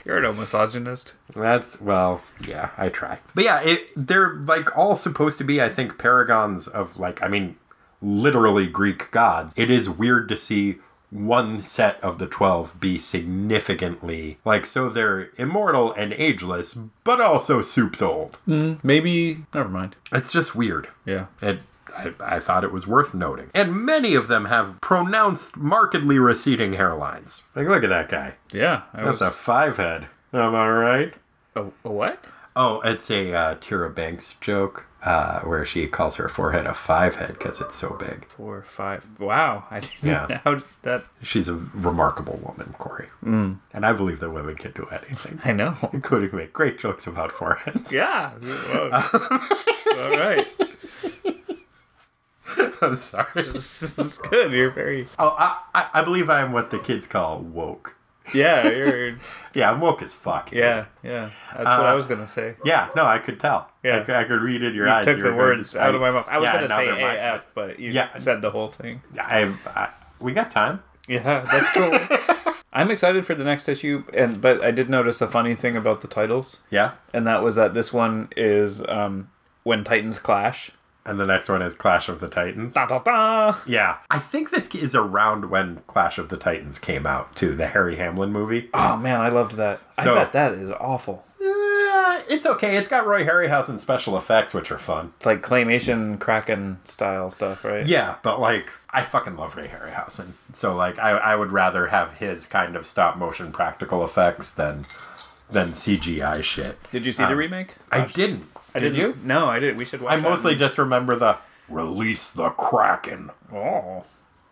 [SPEAKER 2] Club. You're no misogynist.
[SPEAKER 1] That's well, yeah, I try. But yeah, it, they're like all supposed to be, I think, paragons of like, I mean, literally Greek gods. It is weird to see one set of the 12 be significantly like so they're immortal and ageless but also soup's old hmm,
[SPEAKER 2] Maybe. Never mind.
[SPEAKER 1] it's just weird
[SPEAKER 2] Yeah.
[SPEAKER 1] it I, I thought it was worth noting and many of them have pronounced markedly receding hairlines like look at that guy
[SPEAKER 2] Yeah. I
[SPEAKER 1] that's
[SPEAKER 2] was,
[SPEAKER 1] a five head am i right
[SPEAKER 2] a, a what?
[SPEAKER 1] Oh, it's a uh, Tyra Banks joke uh, where she calls her forehead a five head because it's so big.
[SPEAKER 2] Four, five. Wow. (laughs) I didn't
[SPEAKER 1] Yeah.
[SPEAKER 2] know how did that.
[SPEAKER 1] She's a remarkable woman, Corey. Mm. And I believe that women can do anything, (laughs)
[SPEAKER 2] I know.
[SPEAKER 1] including make great jokes about foreheads.
[SPEAKER 2] Yeah. Whoa. (laughs) All right. (laughs)
[SPEAKER 1] I'm sorry.
[SPEAKER 2] This is good. You're very.
[SPEAKER 1] Oh, I, I, believe I am what the kids call woke.
[SPEAKER 2] Yeah. You're. (laughs)
[SPEAKER 1] Yeah, I'm woke as fuck.
[SPEAKER 2] Yeah. Yeah. That's what I was gonna say.
[SPEAKER 1] Yeah, no, I could tell.
[SPEAKER 2] Yeah.
[SPEAKER 1] I, could- I could read in your
[SPEAKER 2] You
[SPEAKER 1] eyes.
[SPEAKER 2] took
[SPEAKER 1] You
[SPEAKER 2] the words out of my mouth. I was
[SPEAKER 1] yeah,
[SPEAKER 2] gonna say
[SPEAKER 1] mine.
[SPEAKER 2] AF, but you
[SPEAKER 1] Yeah.
[SPEAKER 2] said the whole thing.
[SPEAKER 1] I, I, we got time.
[SPEAKER 2] Yeah, that's cool. (laughs) I'm excited for the next issue, and but I did notice a funny thing about the titles,
[SPEAKER 1] Yeah.
[SPEAKER 2] and that was that this one is um, when Titans clash.
[SPEAKER 1] And the next one is Clash of the Titans.
[SPEAKER 2] Da da da.
[SPEAKER 1] Yeah. I think this is around when Clash of the Titans came out, too. The Harry Hamlin movie.
[SPEAKER 2] Oh man, I loved that.
[SPEAKER 1] So-
[SPEAKER 2] I bet that is awful.
[SPEAKER 1] Uh, it's okay. It's got Roy Harryhausen special effects, which are fun.
[SPEAKER 2] It's like claymation Kraken style stuff, right?
[SPEAKER 1] Yeah, but like, I fucking love Ray Harryhausen. So like, I, I would rather have his kind of stop motion practical effects than than CGI shit.
[SPEAKER 2] Did you see the remake?
[SPEAKER 1] I didn't.
[SPEAKER 2] I
[SPEAKER 1] Did you?
[SPEAKER 2] No, I didn't. We should watch.
[SPEAKER 1] I
[SPEAKER 2] that.
[SPEAKER 1] mostly just remember the release the Kraken.
[SPEAKER 2] Oh,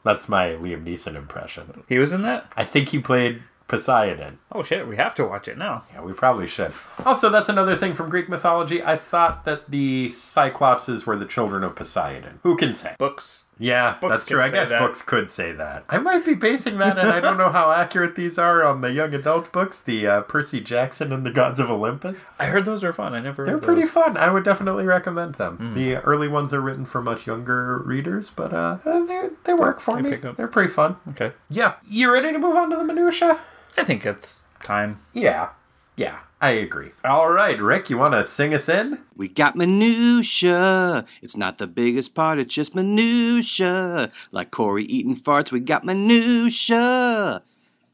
[SPEAKER 1] That's my Liam Neeson impression.
[SPEAKER 2] he was in that.
[SPEAKER 1] I think he played Poseidon.
[SPEAKER 2] Oh shit, we have to watch it now.
[SPEAKER 1] Yeah, we probably should. Also, that's another thing from Greek mythology. I thought that the Cyclopses were the children of Poseidon. Who can say?
[SPEAKER 2] Books.
[SPEAKER 1] Yeah,
[SPEAKER 2] Books
[SPEAKER 1] that's true. I guess
[SPEAKER 2] that.
[SPEAKER 1] books could say that. I might be basing that, and I don't know how accurate these are on the young adult books, the uh, Percy Jackson and the Gods of Olympus.
[SPEAKER 2] I heard those are fun. I never.
[SPEAKER 1] They're pretty
[SPEAKER 2] those.
[SPEAKER 1] fun. I would definitely recommend them.
[SPEAKER 2] Hmm.
[SPEAKER 1] The early ones are written for much younger readers, but uh, they they work for
[SPEAKER 2] They
[SPEAKER 1] me. They're pretty fun.
[SPEAKER 2] Okay.
[SPEAKER 1] Yeah, you ready to move on to the minutia?
[SPEAKER 2] I think it's time.
[SPEAKER 1] Yeah, yeah, I agree. All right, Rick, you want to sing us in?
[SPEAKER 3] We got minutia. It's not the biggest part, it's just minutia. Like Corey eating farts, we got minutia.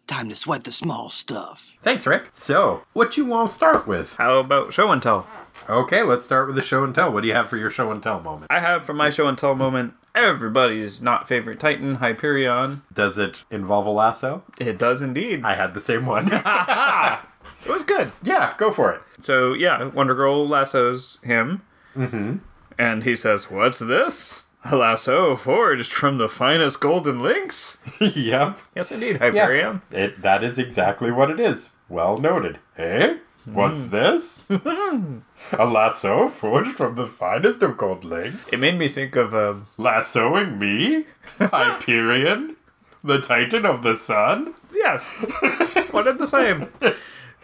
[SPEAKER 3] Time to sweat the small stuff.
[SPEAKER 1] Thanks, Rick. So, what you want to start with?
[SPEAKER 2] How about show and tell?
[SPEAKER 1] Okay, let's start with the show and tell. What do you have for your show and tell moment?
[SPEAKER 2] I have for my show and tell moment everybody's not favorite Titan, Hyperion.
[SPEAKER 1] Does it involve a lasso?
[SPEAKER 2] It does indeed.
[SPEAKER 1] I had the same one. (laughs) (laughs)
[SPEAKER 2] It was good.
[SPEAKER 1] yeah, go for it.
[SPEAKER 2] So yeah, Wonder Girl lassos him, mm-hmm. and he says, "What's this? A lasso forged from the finest golden links?" (laughs)
[SPEAKER 1] yep.
[SPEAKER 2] Yes, indeed, Hyperion.
[SPEAKER 1] It, that is exactly what it is. Well noted. Eh? What's this? (laughs) a lasso forged from the finest of gold links?
[SPEAKER 2] It made me think of um,
[SPEAKER 1] Lassoing me? (laughs) Hyperion? The Titan of the Sun?
[SPEAKER 2] yes, one and the same.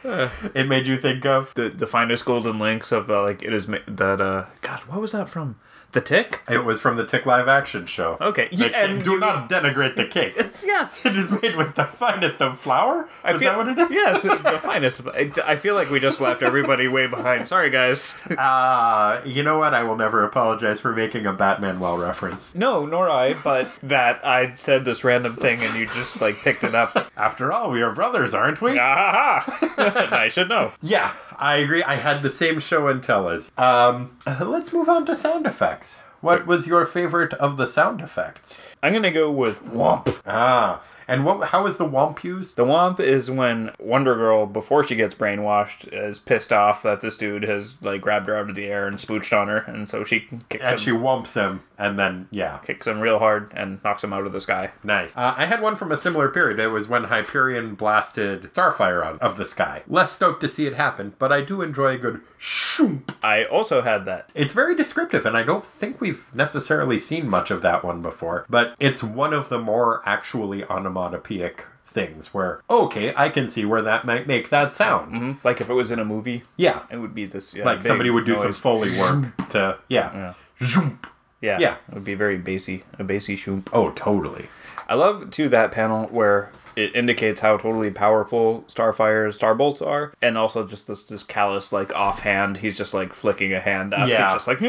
[SPEAKER 2] (laughs)
[SPEAKER 1] It made you think of.
[SPEAKER 2] The the finest golden links of uh, like it is ma- that uh God, what was that from? The Tick.
[SPEAKER 1] It was from the Tick Live Action show.
[SPEAKER 2] Okay, yeah, and
[SPEAKER 1] do
[SPEAKER 2] you-
[SPEAKER 1] not denigrate the cake.
[SPEAKER 2] It's yes.
[SPEAKER 1] It is made with the finest of flour.
[SPEAKER 2] I
[SPEAKER 1] is
[SPEAKER 2] feel,
[SPEAKER 1] that what it is?
[SPEAKER 2] Yes, the finest. I, I feel like we just left everybody way behind. Sorry, guys. (laughs)
[SPEAKER 1] Uh, you know what? I will never apologize for making a Batman well reference.
[SPEAKER 2] No, nor I. But that I said this random thing and you just like picked it up.
[SPEAKER 1] After all, we are brothers, aren't we?
[SPEAKER 2] Ah, ha, ha. (laughs) I should know.
[SPEAKER 1] Yeah, I agree. I had the same show and tell as. Um, let's move on to sound effects. What was your favorite of the sound effects?
[SPEAKER 2] I'm gonna go with Womp.
[SPEAKER 1] Ah, and what? How is the womp used?
[SPEAKER 2] The Womp is when Wonder Girl, before she gets brainwashed, is pissed off that this dude has like grabbed her out of the air and spooched on her, and so she kicks
[SPEAKER 1] And
[SPEAKER 2] him,
[SPEAKER 1] she whomps him, and then yeah,
[SPEAKER 2] kicks him real hard and knocks him out of the sky.
[SPEAKER 1] Nice. Uh, I had one from a similar period. It was when Hyperion blasted Starfire out of the sky. Less stoked to see it happen, but I do enjoy a good shoomp.
[SPEAKER 2] I also had that.
[SPEAKER 1] It's very descriptive, and I don't think we've necessarily seen much of that one before, but it's one of the more actually onomatopoeic things where, okay, I can see where that might make that sound.
[SPEAKER 2] Mhm. Like if it was in a movie,
[SPEAKER 1] Yeah.
[SPEAKER 2] it would be this. Yeah,
[SPEAKER 1] Like somebody would do some. Foley work to, yeah. Zoomp.
[SPEAKER 2] Yeah,
[SPEAKER 1] yeah.
[SPEAKER 2] It would be very bassy, a bassy shoom.
[SPEAKER 1] Oh, totally.
[SPEAKER 2] I love too that panel where it indicates how totally powerful Starfire's starbolts are, and also just this this callous like offhand. He's just like flicking a hand up.
[SPEAKER 1] Yeah.
[SPEAKER 2] He's just like. (laughs)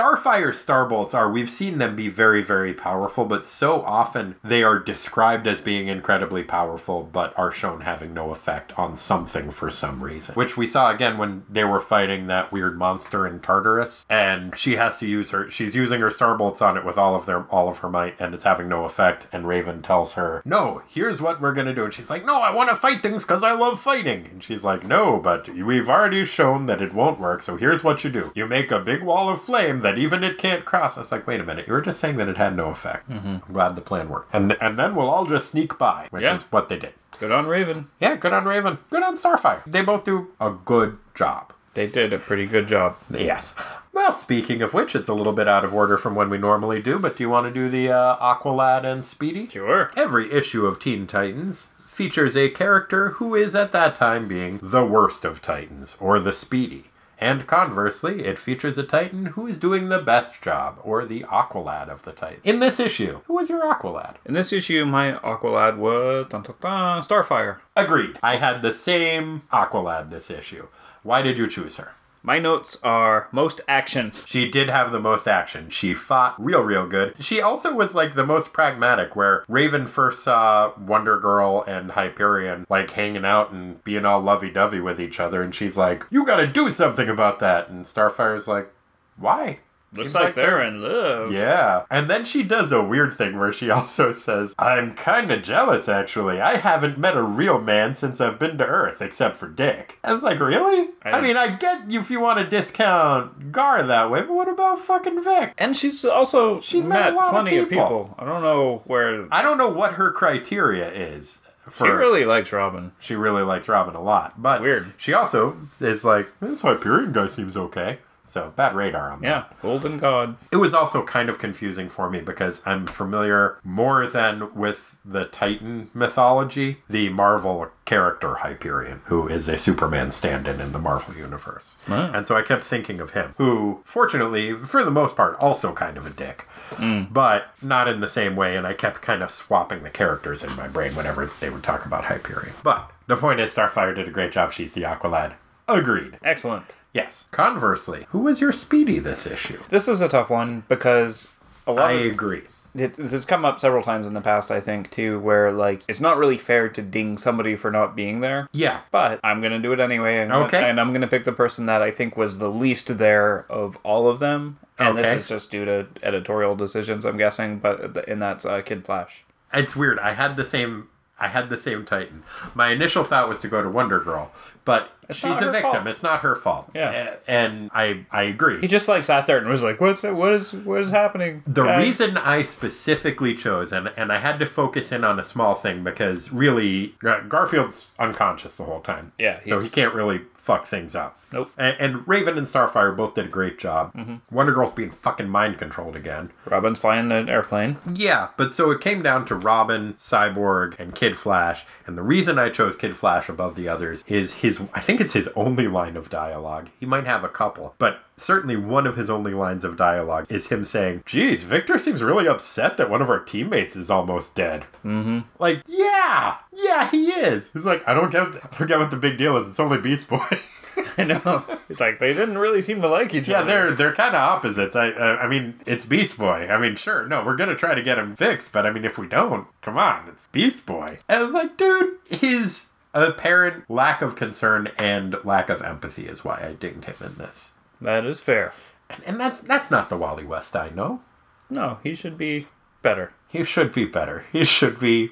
[SPEAKER 1] Starfire starbolts are, we've seen them be very, very powerful, but so often they are described as being incredibly powerful, but are shown having no effect on something for some reason. Which we saw again when they were fighting that weird monster in Tartarus, and she has to use her, she's using her starbolts on it with all of their, all of her might, and it's having no effect, and Raven tells her, no, here's what we're gonna do. And she's like, no, I wanna fight things because I love fighting. And she's like, no, but we've already shown that it won't work, so here's what you do. You make a big wall of flame that even it can't cross. I was like, wait a minute, you were just saying that it had no effect. Mm-hmm. I'm glad the plan worked. And, and then we'll all just sneak by, which
[SPEAKER 2] Yeah.
[SPEAKER 1] is what they did.
[SPEAKER 2] Good on Raven.
[SPEAKER 1] Yeah, good on Raven. Good on Starfire. They both do a good job.
[SPEAKER 2] They did a pretty good job.
[SPEAKER 1] Yes. Well, speaking of which, it's a little bit out of order from when we normally do, but do you want to do the uh, Aqualad and Speedy?
[SPEAKER 2] Sure.
[SPEAKER 1] Every issue of Teen Titans features a character who is at that time being the worst of Titans, or the Speedy. And conversely, it features a Titan who is doing the best job, or the Aqualad of the Titan. In this issue, who was your Aqualad?
[SPEAKER 2] In this issue, my Aqualad was dun, dun, dun, Starfire.
[SPEAKER 1] Agreed. I had the same Aqualad this issue. Why did you choose her?
[SPEAKER 2] My notes are most action.
[SPEAKER 1] She did have the most action. She fought real, real good. She also was like the most pragmatic, where Raven first saw Wonder Girl and Hyperion like hanging out and being all lovey dovey with each other, and she's like, You gotta do something about that. And Starfire's like, Why?
[SPEAKER 2] Looks
[SPEAKER 1] Seems
[SPEAKER 2] like, they're in love.
[SPEAKER 1] Yeah. And then she does a weird thing where she (laughs) also says, I'm kind of jealous, actually. I haven't met a real man since I've been to Earth, except for Dick. I was like, really?
[SPEAKER 2] I
[SPEAKER 1] I, mean, I get if you want to discount Gar that way, but what about fucking Vic?
[SPEAKER 2] And she's also
[SPEAKER 1] She's met
[SPEAKER 2] met,
[SPEAKER 1] lot of
[SPEAKER 2] plenty of
[SPEAKER 1] people.
[SPEAKER 2] people. I don't know where.
[SPEAKER 1] I don't know what her criteria is. For,
[SPEAKER 2] she really likes Robin.
[SPEAKER 1] she really likes Robin a lot, but
[SPEAKER 2] Weird.
[SPEAKER 1] She also is like this Hyperion guy seems okay, so bad radar on that.
[SPEAKER 2] Yeah, Golden God.
[SPEAKER 1] It was also kind of confusing for me because I'm familiar more than with the Titan mythology, the Marvel character Hyperion, who is a Superman stand in in the Marvel universe.
[SPEAKER 2] Wow.
[SPEAKER 1] And so I kept thinking of him, who, fortunately, for the most part, also kind of a dick. Mm. But not in the same way, and I kept kind of swapping the characters in my brain whenever they would talk about Hyperion. But the point is, Starfire did a great job. She's the Aqualad. Agreed.
[SPEAKER 2] Excellent.
[SPEAKER 1] Yes. Conversely, who was your Speedy this issue?
[SPEAKER 2] This is a tough one because a lot
[SPEAKER 1] I
[SPEAKER 2] of
[SPEAKER 1] agree.
[SPEAKER 2] it, this has come up several times in the past. I think too, where like it's not really fair to ding somebody for not being there.
[SPEAKER 1] Yeah.
[SPEAKER 2] But I'm gonna do it anyway, and,
[SPEAKER 1] Okay.
[SPEAKER 2] and I'm gonna pick the person that I think was the least there of all of them. And
[SPEAKER 1] Okay.
[SPEAKER 2] this is just due to editorial decisions, I'm guessing. But and that's uh, Kid Flash.
[SPEAKER 1] It's weird. I had the same. I had the same Titan. My initial thought was to go to Wonder Girl, but
[SPEAKER 2] It's
[SPEAKER 1] she's a victim.
[SPEAKER 2] fault.
[SPEAKER 1] It's not her fault.
[SPEAKER 2] Yeah.
[SPEAKER 1] And I I agree.
[SPEAKER 2] He just like sat there and was like, "What's what is what is happening?"
[SPEAKER 1] The
[SPEAKER 2] guys?"
[SPEAKER 1] reason I specifically chose, and, and I had to focus in on a small thing because really, uh, Garfield's unconscious the whole time.
[SPEAKER 2] Yeah,
[SPEAKER 1] So he can't really fuck things up.
[SPEAKER 2] Nope.
[SPEAKER 1] And, and Raven and Starfire both did a great job. Mm-hmm. Wonder Girl's being fucking mind controlled again.
[SPEAKER 2] Robin's flying an airplane.
[SPEAKER 1] Yeah, but so it came down to Robin, Cyborg, and Kid Flash. And the reason I chose Kid Flash above the others is his, I think it's his only line of dialogue. He might have a couple, but certainly one of his only lines of dialogue is him saying, Geez, Victor seems really upset that one of our teammates is almost dead. Mm-hmm. Like, yeah, yeah, he is. He's like, I don't get, I don't get what the big deal is. It's only Beast Boy. (laughs)
[SPEAKER 2] I know. It's like they didn't really seem to like each
[SPEAKER 1] Yeah,
[SPEAKER 2] other.
[SPEAKER 1] they're they're kind of opposites. I uh, I mean, it's Beast Boy. I mean, sure, no, we're gonna try to get him fixed, but I mean, if we don't, come on, it's Beast Boy. And I was like, dude, his apparent lack of concern and lack of empathy is why I dinged him in this.
[SPEAKER 2] That is fair.
[SPEAKER 1] And, and that's that's not the Wally West I know.
[SPEAKER 2] No, he should be better.
[SPEAKER 1] He should be better. He should be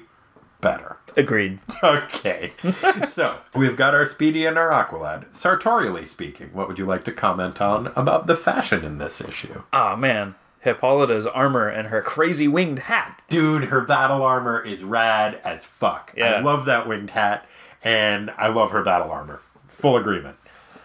[SPEAKER 1] better.
[SPEAKER 2] Agreed. (laughs)
[SPEAKER 1] Okay. (laughs) so, we've got our Speedy and our Aqualad. Sartorially speaking, what would you like to comment on about the fashion in this issue?
[SPEAKER 2] Ah man, Hippolyta's armor and her crazy winged hat.
[SPEAKER 1] Dude, her battle armor is rad as fuck.
[SPEAKER 2] Yeah.
[SPEAKER 1] I love that winged hat, and I love her battle armor. Full agreement.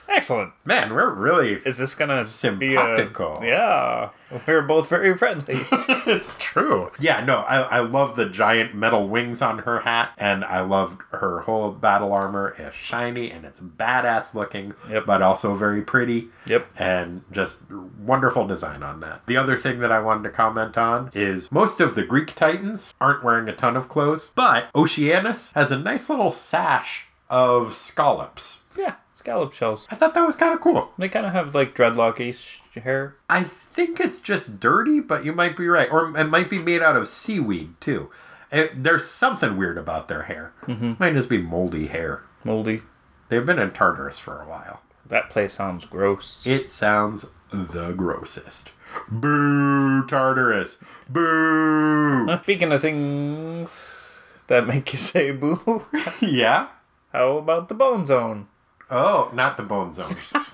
[SPEAKER 2] Excellent.
[SPEAKER 1] Man, we're really.
[SPEAKER 2] Is this gonna be a Yeah, we're both very friendly. (laughs)
[SPEAKER 1] it's true. Yeah, no, I, I love the giant metal wings on her hat, and I love her whole battle armor. It's shiny and it's badass looking,
[SPEAKER 2] Yep.
[SPEAKER 1] but also very pretty.
[SPEAKER 2] Yep.
[SPEAKER 1] And just wonderful design on that. The other thing that I wanted to comment on is most of the Greek Titans aren't wearing a ton of clothes, but Oceanus has a nice little sash of scallops.
[SPEAKER 2] yeah, scallop shells.
[SPEAKER 1] I thought that was kind of cool.
[SPEAKER 2] They kind of have like dreadlock-ish hair.
[SPEAKER 1] I think it's just dirty, but you might be right. Or it might be made out of seaweed, too. It, there's something weird about their hair. Mm-hmm. Might just be moldy hair.
[SPEAKER 2] Moldy.
[SPEAKER 1] They've been in Tartarus for a while.
[SPEAKER 2] That place sounds gross.
[SPEAKER 1] It sounds the grossest. Boo, Tartarus. Boo. (laughs)
[SPEAKER 2] Speaking of things that make you say boo, (laughs)
[SPEAKER 1] yeah?
[SPEAKER 2] how about the Bone Zone?
[SPEAKER 1] Oh, not the Bone Zone. (laughs)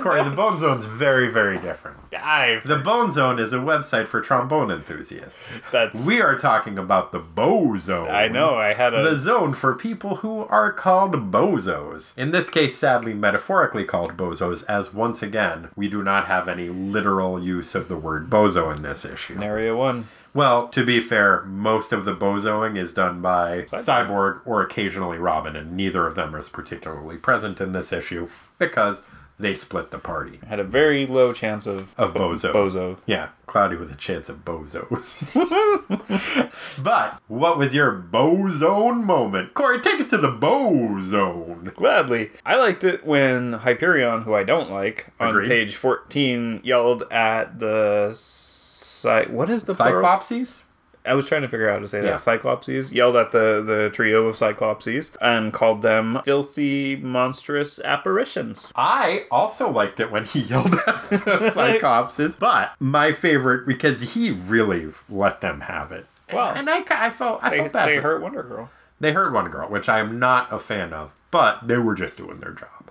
[SPEAKER 1] Corey, the Bone Zone's very, very different.
[SPEAKER 2] I
[SPEAKER 1] The Bone Zone is a website for trombone enthusiasts.
[SPEAKER 2] that's
[SPEAKER 1] We are talking about the Bozone.
[SPEAKER 2] I know. I had a
[SPEAKER 1] the zone for people who are called bozos. In this case, sadly, metaphorically called bozos, as once again, we do not have any literal use of the word bozo in this issue.
[SPEAKER 2] area one.
[SPEAKER 1] Well, to be fair, most of the bozoing is done by Cyborg or occasionally Robin, and neither of them is particularly present in this issue because they split the party.
[SPEAKER 2] Had a very low chance of
[SPEAKER 1] Of bozo.
[SPEAKER 2] bozo.
[SPEAKER 1] Yeah, cloudy with a chance of bozos. (laughs) but what was your bozone moment? Corey, take us to the bozone.
[SPEAKER 2] Gladly. I liked it when Hyperion, who I don't like, on
[SPEAKER 1] Agreed.
[SPEAKER 2] page 14 yelled at the. Cy- what is the plural? I was trying to figure out how to say
[SPEAKER 1] Yeah.
[SPEAKER 2] that. Cyclopses yelled at the, the trio of Cyclopses and called them filthy, monstrous apparitions.
[SPEAKER 1] I also liked it when he (laughs) yelled at the Cyclopses, but my favorite because he really let them have it.
[SPEAKER 2] Wow.
[SPEAKER 1] And I, I felt I
[SPEAKER 2] They,
[SPEAKER 1] felt bad.
[SPEAKER 2] they hurt Wonder Girl.
[SPEAKER 1] They hurt one girl, which I am not a fan of, but they were just doing their job.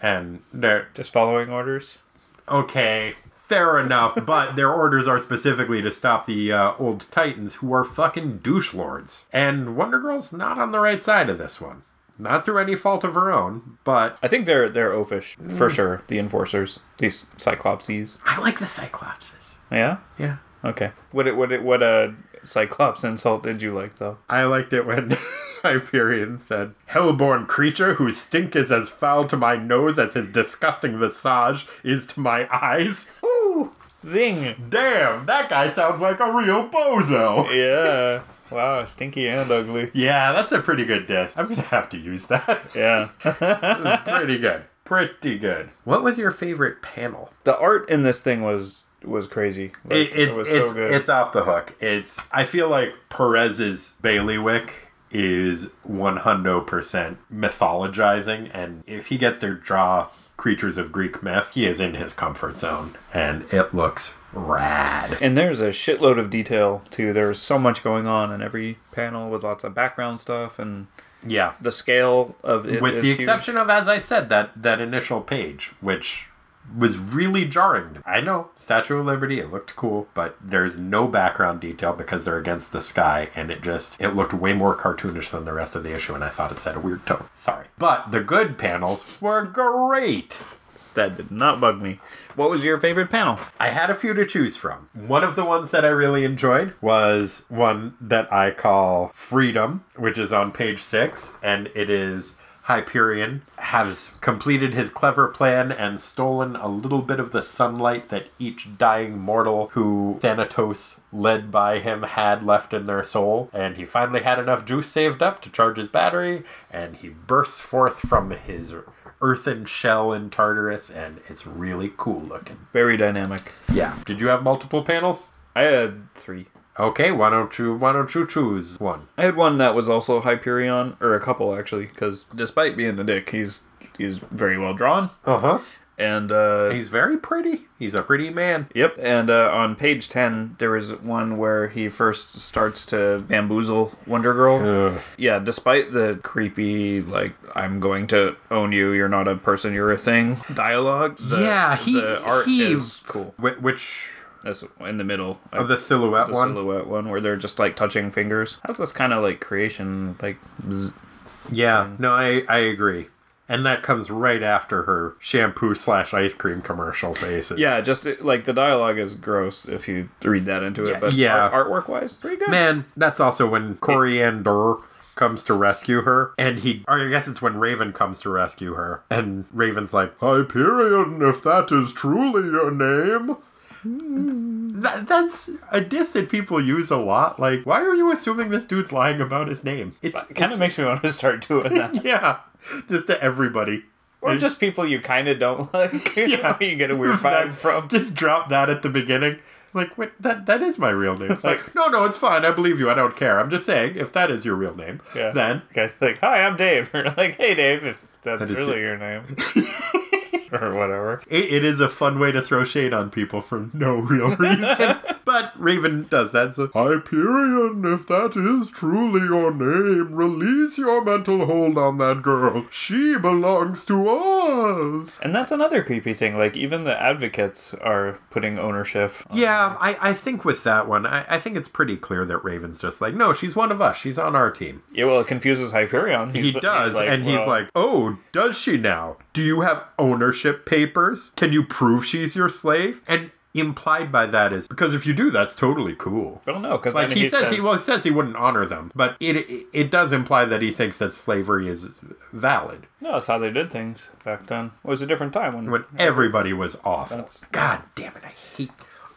[SPEAKER 1] And they're
[SPEAKER 2] Just following orders.
[SPEAKER 1] okay, fair enough, but their orders are specifically to stop the uh, old Titans who are fucking douche lords. And Wonder Girl's not on the right side of this one. Not through any fault of her own, but
[SPEAKER 2] I think they're they're oafish for sure. The enforcers, these Cyclopses.
[SPEAKER 1] I like the Cyclopses.
[SPEAKER 2] Yeah.
[SPEAKER 1] Yeah.
[SPEAKER 2] Okay. What it what it what a Cyclops insult did you like though?
[SPEAKER 1] I liked it when (laughs) Hyperion said, Hellborn creature whose stink is as foul to my nose as his disgusting visage is to my eyes.
[SPEAKER 2] Ooh, zing.
[SPEAKER 1] Damn, that guy sounds like a real bozo.
[SPEAKER 2] Yeah. Wow, stinky and ugly.
[SPEAKER 1] Yeah, that's a pretty good diss. I'm gonna have to use that.
[SPEAKER 2] Yeah. (laughs)
[SPEAKER 1] Pretty good. Pretty good. What was your favorite panel?
[SPEAKER 2] the art in this thing was was crazy. Like,
[SPEAKER 1] It, it's
[SPEAKER 2] was
[SPEAKER 1] it's
[SPEAKER 2] so good.
[SPEAKER 1] it's off the hook. It's I feel like Perez's bailiwick is 100% mythologizing and if he gets to draw creatures of Greek myth, he is in his comfort zone and it looks rad.
[SPEAKER 2] and there's a shitload of detail too. There's so much going on in every panel with lots of background stuff and
[SPEAKER 1] Yeah.
[SPEAKER 2] the scale of it
[SPEAKER 1] With the
[SPEAKER 2] huge.
[SPEAKER 1] exception of as I said that that initial page which was really jarring. I know, Statue of Liberty, it looked cool, but there's no background detail because they're against the sky, and it just it looked way more cartoonish than the rest of the issue, and I thought it set a weird tone. Sorry. But the good panels were great.
[SPEAKER 2] that did not bug me. What was your favorite panel?
[SPEAKER 1] I had a few to choose from. One of the ones that I really enjoyed was one that I call Freedom, which is on page six, and it is Hyperion has completed his clever plan and stolen a little bit of the sunlight that each dying mortal who Thanatos led by him had left in their soul. And he finally had enough juice saved up to charge his battery, and he bursts forth from his earthen shell in Tartarus, and it's really cool looking.
[SPEAKER 2] Very dynamic.
[SPEAKER 1] Yeah. Did you have multiple panels?
[SPEAKER 2] I had three.
[SPEAKER 1] Okay, why don't you why don't you choose one?
[SPEAKER 2] I had one that was also Hyperion, or a couple actually, because despite being a dick, he's he's very well drawn.
[SPEAKER 1] Uh huh.
[SPEAKER 2] And uh,
[SPEAKER 1] He's very pretty. He's a pretty man.
[SPEAKER 2] Yep, and uh, on page 10, there is one where he first starts to bamboozle Wonder Girl.
[SPEAKER 1] Ugh.
[SPEAKER 2] Yeah, despite the creepy, like, I'm going to own you, you're not a person, you're a thing dialogue. The,
[SPEAKER 1] Yeah, he-
[SPEAKER 2] The art
[SPEAKER 1] he-
[SPEAKER 2] is cool.
[SPEAKER 1] Which
[SPEAKER 2] That's in the middle.
[SPEAKER 1] of the silhouette
[SPEAKER 2] the
[SPEAKER 1] one?
[SPEAKER 2] silhouette one where they're just like touching fingers. That's this kind of like creation, like bzz.
[SPEAKER 1] Yeah, no, I I agree. And that comes right after her shampoo slash ice cream commercial faces.
[SPEAKER 2] yeah, just like the dialogue is gross if you read that into it,
[SPEAKER 1] Yeah,
[SPEAKER 2] but
[SPEAKER 1] yeah.
[SPEAKER 2] art- artwork wise, pretty good.
[SPEAKER 1] Man, that's also when Koriand'r comes to rescue her, and he, or I guess it's when Raven comes to rescue her, and Raven's like, Hyperion, if that is truly your name. That, that's a diss that people use a lot. Like, why are you assuming this dude's lying about his name? It's
[SPEAKER 2] It kind of makes me want to start doing that. (laughs)
[SPEAKER 1] yeah, just to everybody.
[SPEAKER 2] Or just people you kind of don't (laughs) like.
[SPEAKER 1] Yeah.
[SPEAKER 2] you get a weird (laughs) vibe from.
[SPEAKER 1] Just drop that at the beginning. Like, wait, that that is my real name. It's like, no, no, it's fine. I believe you. I don't care. I'm just saying, if that is your real name,
[SPEAKER 2] Yeah.
[SPEAKER 1] then
[SPEAKER 2] Guys like, hi, I'm Dave. Or like, hey, Dave, if that's
[SPEAKER 1] That
[SPEAKER 2] really
[SPEAKER 1] it.
[SPEAKER 2] your name. (laughs) or whatever.
[SPEAKER 1] it, it is a fun way to throw shade on people for no real reason. (laughs) but Raven does that. So, Hyperion, if that is truly your name, release your mental hold on that girl. She belongs to us.
[SPEAKER 2] And that's another creepy thing. Like, even the advocates are putting ownership. on-
[SPEAKER 1] Yeah, I, I think with that one, I, I think it's pretty clear that Raven's just like, no, she's one of us. She's on our team.
[SPEAKER 2] Yeah, well, it confuses Hyperion.
[SPEAKER 1] he does,
[SPEAKER 2] he's
[SPEAKER 1] and he's like, "Oh, does she now? Do you have ownership papers? Can you prove she's your slave?" And implied by that is because if you do, that's totally cool.
[SPEAKER 2] I don't know, because
[SPEAKER 1] Like he, says, he well, he says he wouldn't honor them, but it, it does imply that he thinks that slavery is valid
[SPEAKER 2] No, that's how they did things back then. It was a different time when.
[SPEAKER 1] when everybody was awful.
[SPEAKER 2] That's-
[SPEAKER 1] God damn it! I hate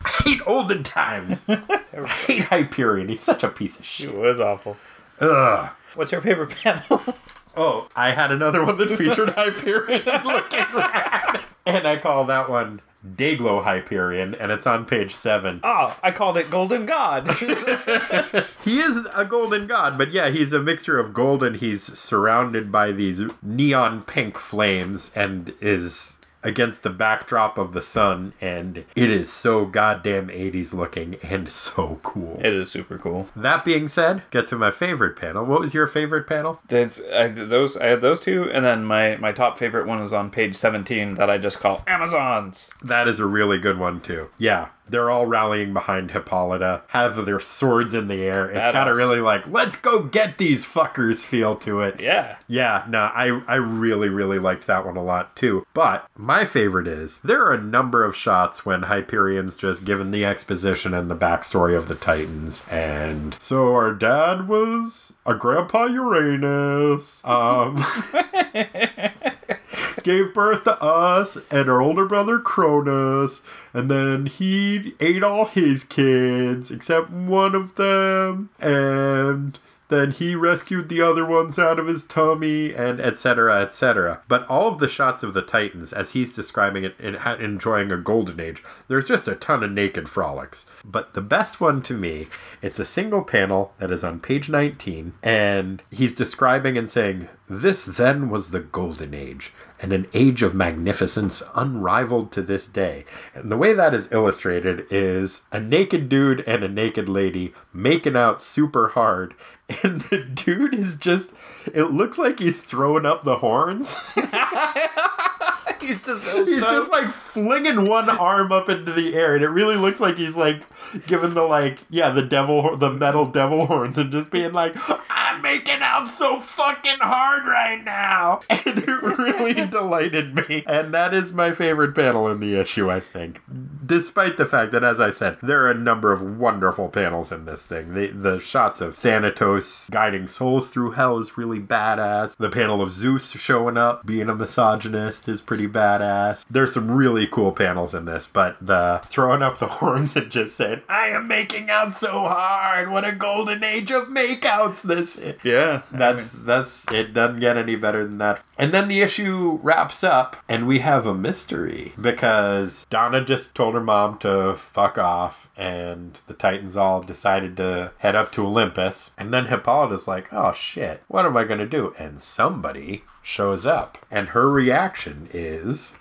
[SPEAKER 1] I hate olden times. (laughs) I hate Hyperion. He's such a piece of shit.
[SPEAKER 2] it was awful.
[SPEAKER 1] Ugh.
[SPEAKER 2] What's your favorite panel? (laughs)
[SPEAKER 1] Oh, I had another one that featured (laughs) Hyperion looking rad. And I call that one Dayglow Hyperion, and it's on page seven.
[SPEAKER 2] oh, I called it Golden God. (laughs)
[SPEAKER 1] He is a golden god, but yeah, he's a mixture of gold and he's surrounded by these neon pink flames and is against the backdrop of the sun, and it is so goddamn 80s looking and so cool.
[SPEAKER 2] it is super cool.
[SPEAKER 1] That being said, get to my favorite panel. What was your favorite panel?
[SPEAKER 2] That's I, those. I had those two, and then my my top favorite one is on page seventeen that I just call Amazons.
[SPEAKER 1] That is a really good one too. Yeah, they're all rallying behind Hippolyta, have their swords in the air. It's got a really like, let's go get these fuckers feel to it.
[SPEAKER 2] Yeah,
[SPEAKER 1] Yeah, no, I I really really liked that one a lot too. But my favorite is there are a number of shots when Hyperion's just given the exposition and the backstory of the Titans, and so our dad was a Grandpa Uranus. Um. (laughs) (laughs) gave birth to us and our older brother Cronus, and then he ate all his kids except one of them, and then he rescued the other ones out of his tummy, and etc. etc. But all of the shots of the Titans, as he's describing it, in, enjoying a golden age, there's just a ton of naked frolics. But the best one to me, it's a single panel that is on page 19, and he's describing and saying, This then was the golden age, and an age of magnificence unrivaled to this day. And the way that is illustrated is a naked dude and a naked lady making out super hard. (laughs) And the dude is just, it looks like he's throwing up the horns. (laughs)
[SPEAKER 2] he's just so
[SPEAKER 1] He's just like flinging one arm up into the air, and it really looks like he's like giving the like yeah the devil the metal devil horns and just being like I'm making out so fucking hard right now, (laughs) and it really (laughs) delighted me. And that is my favorite panel in the issue, I think, despite the fact that as I said there are a number of wonderful panels in this thing. The the shots of Thanatos guiding souls through hell is really badass. The panel of Zeus showing up being a misogynist is pretty badass. There's some really cool panels in this, but the throwing up the (laughs) horns and just saying, I am making out so hard. What a golden age of makeouts this is.
[SPEAKER 2] yeah.
[SPEAKER 1] That's that's it doesn't get any better than that. And then the issue wraps up and we have a mystery because Donna just told her mom to fuck off and the Titans all decided to head up to Olympus. And then Hippolyta's like, "Oh shit. What am I going to do?" And somebody shows up. And her reaction is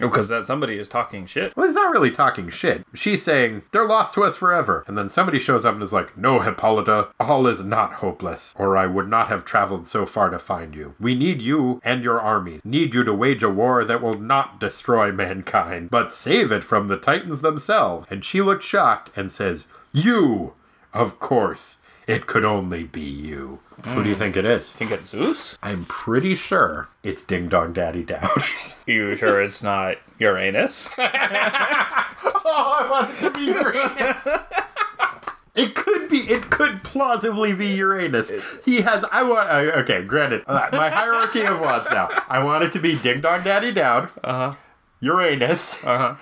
[SPEAKER 1] Oh,
[SPEAKER 2] because that somebody is talking shit.
[SPEAKER 1] Well, he's not really talking shit. She's saying, they're lost to us forever. And then somebody shows up and is like, No, Hippolyta, all is not hopeless, or I would not have traveled so far to find you. We need you and your armies. Need you to wage a war that will not destroy mankind, but save it from the Titans themselves. And she looked shocked and says, You! Of course. It could only be you. Who do you think it is?
[SPEAKER 2] Think it's Zeus?
[SPEAKER 1] I'm pretty sure it's Ding Dong Daddy Dowd. (laughs)
[SPEAKER 2] You sure it's not Uranus? (laughs)
[SPEAKER 1] Oh, I want it to be Uranus. It could be. It could plausibly be Uranus. He has. I want. Uh, okay, granted. Uh, my hierarchy of wants now. I want it to be Ding Dong Daddy Down,
[SPEAKER 2] Uh huh.
[SPEAKER 1] Uranus,
[SPEAKER 2] Uh huh.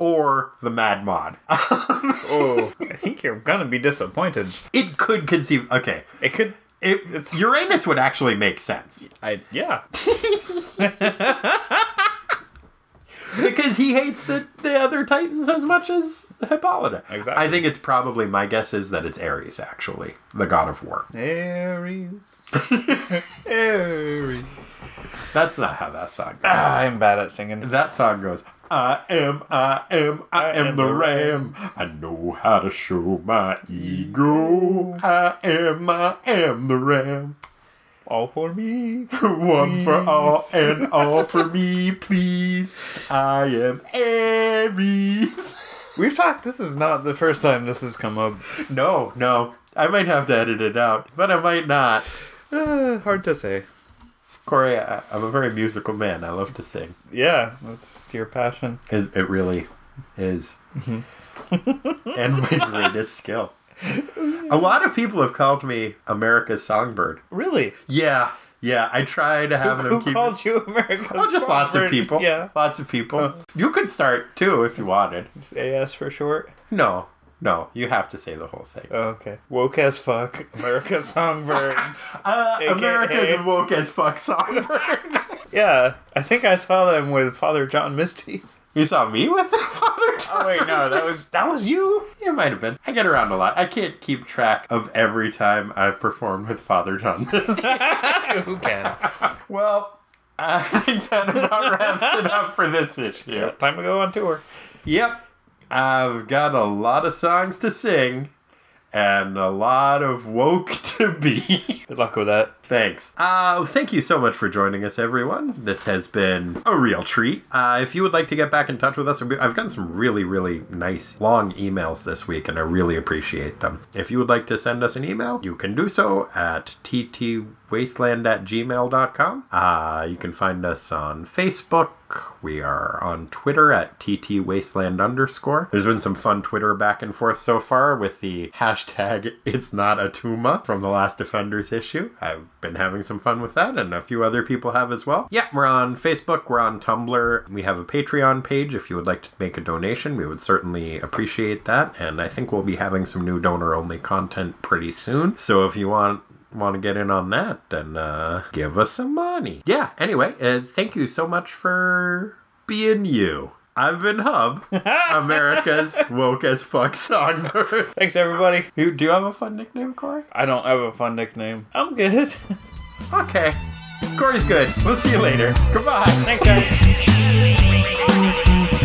[SPEAKER 1] Or the Mad Mod. (laughs)
[SPEAKER 2] Oh, I think you're gonna be disappointed.
[SPEAKER 1] it could conceive. Okay,
[SPEAKER 2] It could.
[SPEAKER 1] it, it's Uranus would actually make sense
[SPEAKER 2] I yeah. (laughs)
[SPEAKER 1] because he hates the the other Titans as much as Hippolyta.
[SPEAKER 2] Exactly.
[SPEAKER 1] I think it's probably my guess is that it's Ares actually, the god of war.
[SPEAKER 2] Aries. (laughs) Aries.
[SPEAKER 1] That's not how that song goes.
[SPEAKER 2] Ah, I'm bad at singing.
[SPEAKER 1] That song goes, I am, I am, I, am, the ram. I know how to show my ego. I am, I am the ram.
[SPEAKER 2] All for me. (laughs)
[SPEAKER 1] One for all and all for me, please. I am Aries. (laughs)
[SPEAKER 2] We've talked. This is not the first time this has come up.
[SPEAKER 1] No, no. I might have to edit it out, but I might not.
[SPEAKER 2] Uh, (sighs) hard to say.
[SPEAKER 1] Corey, I, I'm a very musical man. I love to sing.
[SPEAKER 2] Yeah, that's your passion.
[SPEAKER 1] It, it really is. Mm-hmm. and my (laughs) greatest skill. A lot of people have called me America's songbird.
[SPEAKER 2] Really?
[SPEAKER 1] Yeah, yeah. I try to have them
[SPEAKER 2] Who
[SPEAKER 1] keep.
[SPEAKER 2] called you American?
[SPEAKER 1] Oh, just lots of people.
[SPEAKER 2] Yeah.
[SPEAKER 1] lots of people. You could start too if you wanted.
[SPEAKER 2] Just AS for short.
[SPEAKER 1] No, no. You have to say the whole thing.
[SPEAKER 2] Oh, okay. Woke as fuck. America's (laughs) Songbird.
[SPEAKER 1] Uh,
[SPEAKER 2] AKA.
[SPEAKER 1] America's woke as fuck songbird. (laughs)
[SPEAKER 2] yeah, I think I saw them with Father John Misty.
[SPEAKER 1] you saw me with the (laughs) father.
[SPEAKER 2] John Oh wait, no, that was that was you.
[SPEAKER 1] It might have been. I get around a lot. I can't keep track of every time I've performed with Father John Misty.
[SPEAKER 2] Who can?
[SPEAKER 1] well, I think that about wraps it up for this issue.
[SPEAKER 2] Time to go on tour.
[SPEAKER 1] Yep. I've got a lot of songs to sing and a lot of woke (laughs) to be.
[SPEAKER 2] Good luck with that.
[SPEAKER 1] Thanks. Uh, thank you so much for joining us, everyone. This has been a real treat. Uh, if you would like to get back in touch with us, I've gotten some really, really nice long emails this week, and I really appreciate them. If you would like to send us an email, you can do so at ttwasteland at gmail.com. Uh, you can find us on Facebook. We are on Twitter at ttwasteland underscore. There's been some fun Twitter back and forth so far with the hashtag (laughs) it's not a Tuma from the last Defenders issue. I've been having some fun with that, and a few other people have as well. Yeah, we're on Facebook, we're on Tumblr. We have a Patreon page. If you would like to make a donation, we would certainly appreciate that. And I think we'll be having some new donor only content pretty soon. So if you want want to get in on that, then uh, give us some money. Yeah, anyway, uh, thank you so much for being you. I've been Hub, (laughs) America's woke as fuck songbird.
[SPEAKER 2] Thanks everybody.
[SPEAKER 1] You, do you have a fun nickname, Corey?
[SPEAKER 2] I don't have a fun nickname. I'm good.
[SPEAKER 1] Okay. Corey's good. We'll see you later. Goodbye.
[SPEAKER 2] Thanks guys.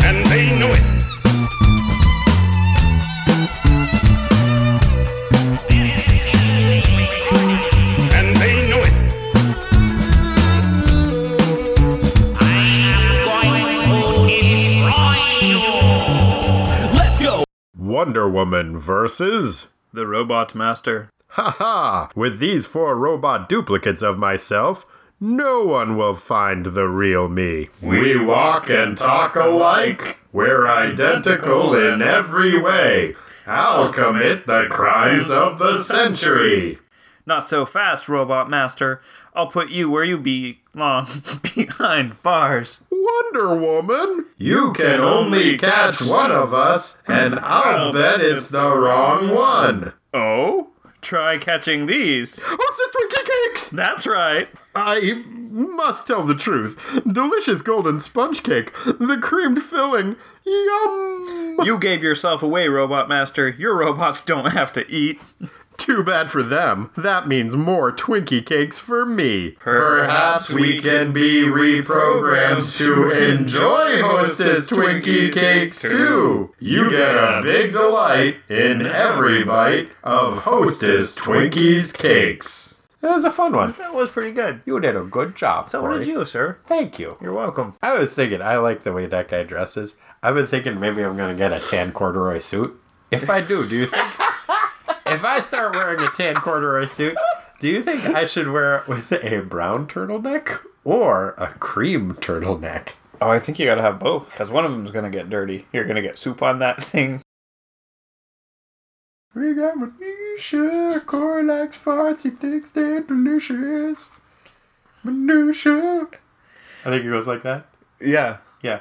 [SPEAKER 4] and they know it.
[SPEAKER 1] Wonder Woman versus.
[SPEAKER 2] The Robot Master.
[SPEAKER 1] Ha ha! With these four robot duplicates of myself, no one will find the real me. We walk and talk alike. We're identical in every way. I'll commit the crimes of the century.
[SPEAKER 2] Not so fast, Robot Master. I'll put you where you belong, (laughs) behind bars.
[SPEAKER 1] Wonder Woman? You can only catch one of us, and I'll bet it's the wrong one.
[SPEAKER 2] Oh? Try catching these.
[SPEAKER 1] Oh, Sister Cakes!
[SPEAKER 2] That's right.
[SPEAKER 1] I must tell the truth. Delicious golden sponge cake, the creamed filling, yum!
[SPEAKER 2] You gave yourself away, Robot Master. Your robots don't have to eat.
[SPEAKER 1] Too bad for them. That means more Twinkie cakes for me. Perhaps we can be reprogrammed to enjoy Hostess Twinkie cakes too. You get a big delight in every bite of Hostess Twinkies cakes. That was a fun one.
[SPEAKER 2] That was pretty good.
[SPEAKER 1] You did a good job.
[SPEAKER 2] So
[SPEAKER 1] Corey.
[SPEAKER 2] did you, sir.
[SPEAKER 1] Thank you.
[SPEAKER 2] You're welcome.
[SPEAKER 1] I was thinking, I like the way that guy dresses. I've been thinking maybe I'm gonna get a tan corduroy suit. If I do, do you think? (laughs) if I start wearing a tan corduroy suit, do you think I should wear it with a brown turtleneck or a cream turtleneck?
[SPEAKER 2] Oh, I think you gotta have both. Because one of them's gonna get dirty. You're gonna get soup on that thing.
[SPEAKER 1] We got minutia. Likes farts. He thinks they're delicious. Minutia. I think it goes like that.
[SPEAKER 2] Yeah.
[SPEAKER 1] Yeah.